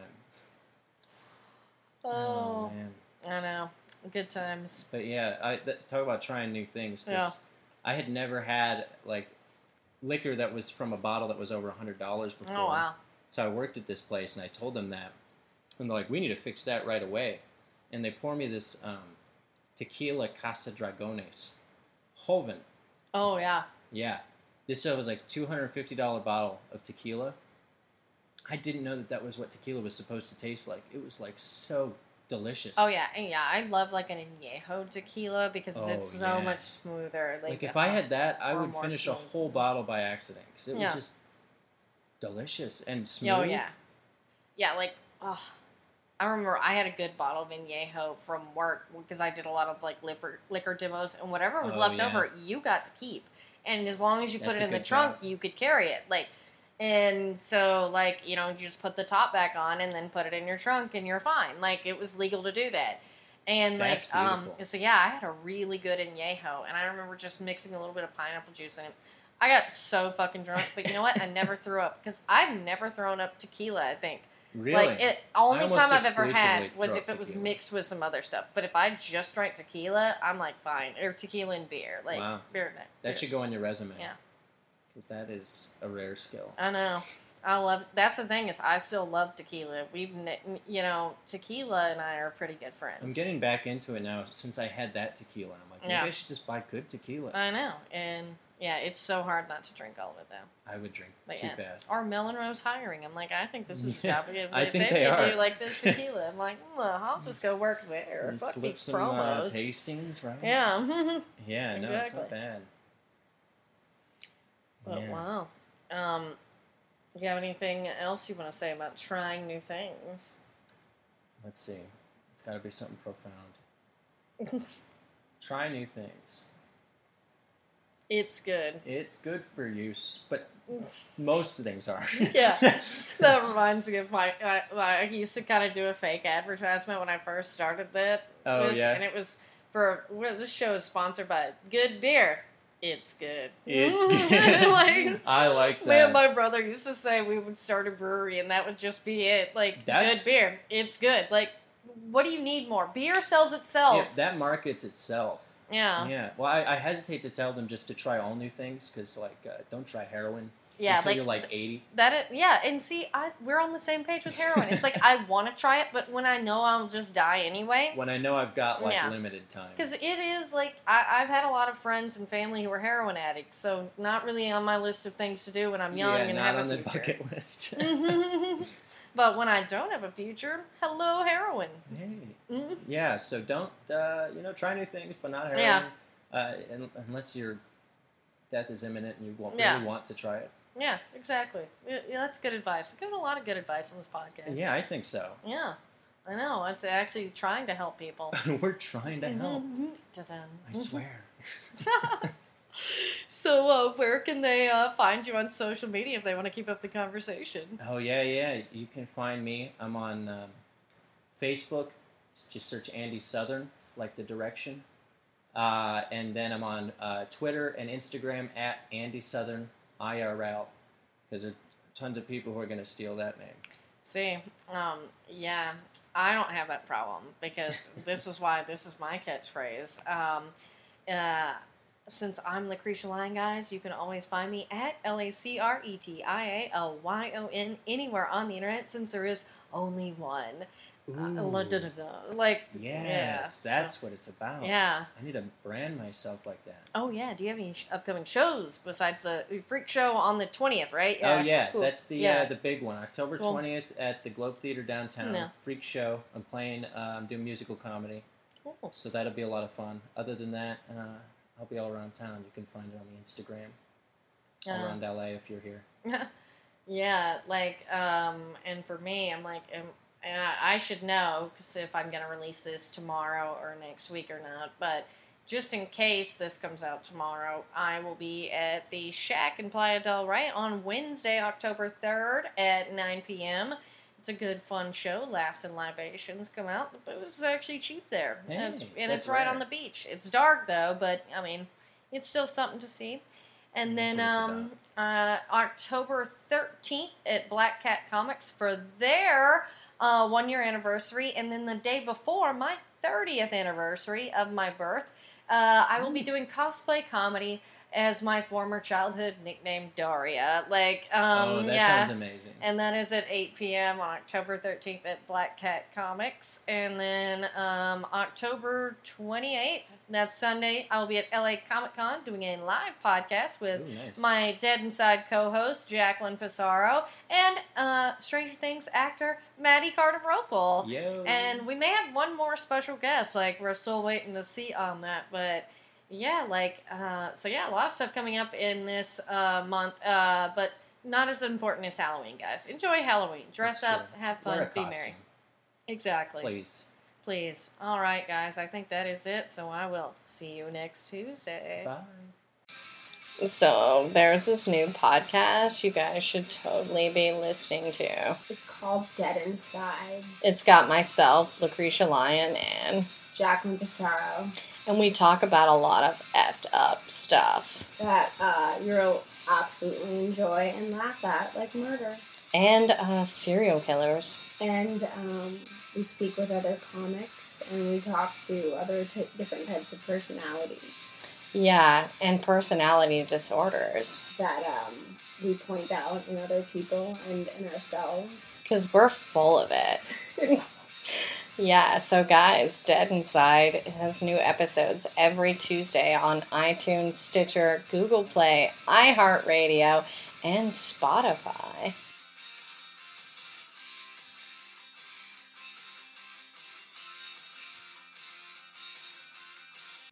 Oh. oh, man. I know. Good times. But yeah, I th- talk about trying new things. This, Yeah. I had never had like liquor that was from a bottle that was over hundred dollars oh, before. Oh wow. So I worked at this place and I told them that, and they're like, "We need to fix that right away." And they pour me this um, tequila Casa Dragones, Joven. Oh yeah. Yeah, this was like two hundred fifty dollar bottle of tequila. I didn't know that that was what tequila was supposed to taste like. It was like so delicious. Oh yeah, and yeah. I love like an añejo tequila because Oh, it's so yeah. much smoother. Like, Like if I uh, had that, I would finish a whole bottle by accident because it was Yeah. just delicious and smooth. Oh yeah. Yeah, like oh, I remember I had a good bottle of añejo from work because I did a lot of like liquor liquor demos and whatever was Oh, left yeah. over you got to keep, and as long as you put it in the trunk, job. you could carry it. Like. And so, like, you know, you just put the top back on and then put it in your trunk and you're fine. Like, it was legal to do that. And, That's like, um, so yeah, I had a really good añejo. And I remember just mixing a little bit of pineapple juice in it. I got so fucking drunk, but you know what? I never [laughs] threw up because I've never thrown up tequila. I think Really? like it. Only time I've ever had was if it was tequila. mixed with some other stuff. But if I just drank tequila, I'm like fine, or tequila and beer, like Wow. beer. no, that beer's- should go on your resume. Yeah. Because that is a rare skill. I know. I love. That's the thing is, I still love tequila. We've, you know, tequila and I are pretty good friends. I'm getting back into it now since I had that tequila. I'm like, maybe Yeah. I should just buy good tequila. I know, and yeah, it's so hard not to drink all of it though. I would drink But too yeah. fast. Or Melrose hiring. I'm like, I think this is a [laughs] job. If I think they, they are. do like this tequila. I'm like, well, I'll just go work there. You Fuck slip some uh, promos. tastings, right? yeah. [laughs] Yeah, no, it's not bad. But Yeah. wow. Um, you have anything else you want to say about trying new things? Let's see. It's got to be something profound. [laughs] Try new things. It's good. It's good for you, but mm. most things are. [laughs] Yeah. [laughs] That reminds me of my. I, I used to kind of do a fake advertisement when I first started that. Oh, This- yeah? And it was for well, this show is sponsored by Good Beer. It's good. It's [laughs] good. like, I like that. Man, my brother used to say we would start a brewery and that would just be it. Like That's- good beer, it's good. Like, what do you need more? Beer sells itself. Yeah, that markets itself. Yeah, Yeah. Well, I, I hesitate to tell them just to try all new things because, like, uh, don't try heroin yeah, until like, you're like 80. that. It, yeah, and see, I we're on the same page with heroin. It's like I [laughs] want to try it, but when I know I'll just die anyway. When I know I've got like Yeah. limited time. Because it is like I, I've had a lot of friends and family who are heroin addicts, so not really on my list of things to do when I'm young yeah, and not have on a the future. bucket list. [laughs] [laughs] but when I don't have a future, hello heroin. hey. Mhm. Yeah. So don't uh, you know try new things, but not heroin. Yeah. Uh, un- unless your death is imminent and you won't Yeah. really want to try it. Yeah, exactly. Yeah, yeah, that's good advice. I've given a lot of good advice on this podcast. Yeah, I think so. Yeah, I know. It's actually trying to help people. [laughs] We're trying to help. I swear. [laughs] [laughs] so, uh, where can they uh, find you on social media if they want to keep up the conversation? Oh yeah, yeah. You can find me. I'm on um, Facebook. Just search Andy Southern, like the direction. Uh, and then I'm on uh, Twitter and Instagram at Andy Southern IRL because there are tons of people who are going to steal that name. See, um, yeah, I don't have that problem because this is why this is my catchphrase. Um, uh, since I'm Lucretia Lyon, guys, you can always find me at L A C R E T I A L Y O N anywhere on the internet since there is only one. Uh, like, yeah, Yes, so- that's what it's about. yeah. I need to brand myself like that. Oh, yeah. Do you have any sh- upcoming shows besides the freak show on the 20th, right? Oh yeah, Cool. that's the Yeah. uh, the big one. October Cool. twentieth at the Globe Theater downtown. Yeah. Freak show. I'm playing. Uh, I'm doing musical comedy, Cool. so that'll be a lot of fun. Other than that, uh, I'll be all around town. You can find it on the Instagram. All Uh, around LA if you're here. [laughs] yeah, like, um, and for me, I'm like, um, and I, I should know because if I'm gonna release this tomorrow or next week or not, but just in case this comes out tomorrow, I will be at the Shack in Playa del Rey on Wednesday, October 3rd at 9 p.m. It's a good, fun show. Laughs and libations come out. The booze is actually cheap there, Hey, and, it's, and it's right rare. on the beach. It's dark though, but I mean, it's still something to see. And then um, uh, October 13th at Black Cat Comics for their uh, one year anniversary. And then the day before, my 30th anniversary of my birth, uh, I will be doing cosplay comedy as my former childhood nickname, Daria. Like, um, oh, that yeah. sounds amazing. And that is at 8 p.m. on October 13th at Black Cat Comics. And then um, October 28th, that's Sunday, I'll be at LA Comic Con doing a live podcast with Ooh, nice. my Dead Inside co host, Jacqueline Pissarro, and uh, Stranger Things actor, Maddie Carter Ropel. Yo. And we may have one more special guest. Like, we're still waiting to see on that. But yeah, like, uh, so yeah, a lot of stuff coming up in this uh, month. Uh, but not as important as Halloween, guys. Enjoy Halloween. Dress That's up, true. have fun, be merry. Exactly. Please. Please. All right, guys. I think that is it. So I will see you next Tuesday. Bye. So there's this new podcast you guys should totally be listening to. It's called Dead Inside. It's got myself, Lucretia Lyon, and Jacqueline Pissarro. And we talk about a lot of effed up stuff. That uh, you'll absolutely enjoy and laugh at, like murder. And uh, serial killers. And um, we speak with other comics and we talk to other t- different types of personalities Yeah, and personality disorders. that um, we point out in other people and in ourselves. Because we're full of it. [laughs] yeah, so guys, Dead Inside has new episodes every Tuesday on iTunes, Stitcher, Google Play, iHeartRadio, and Spotify.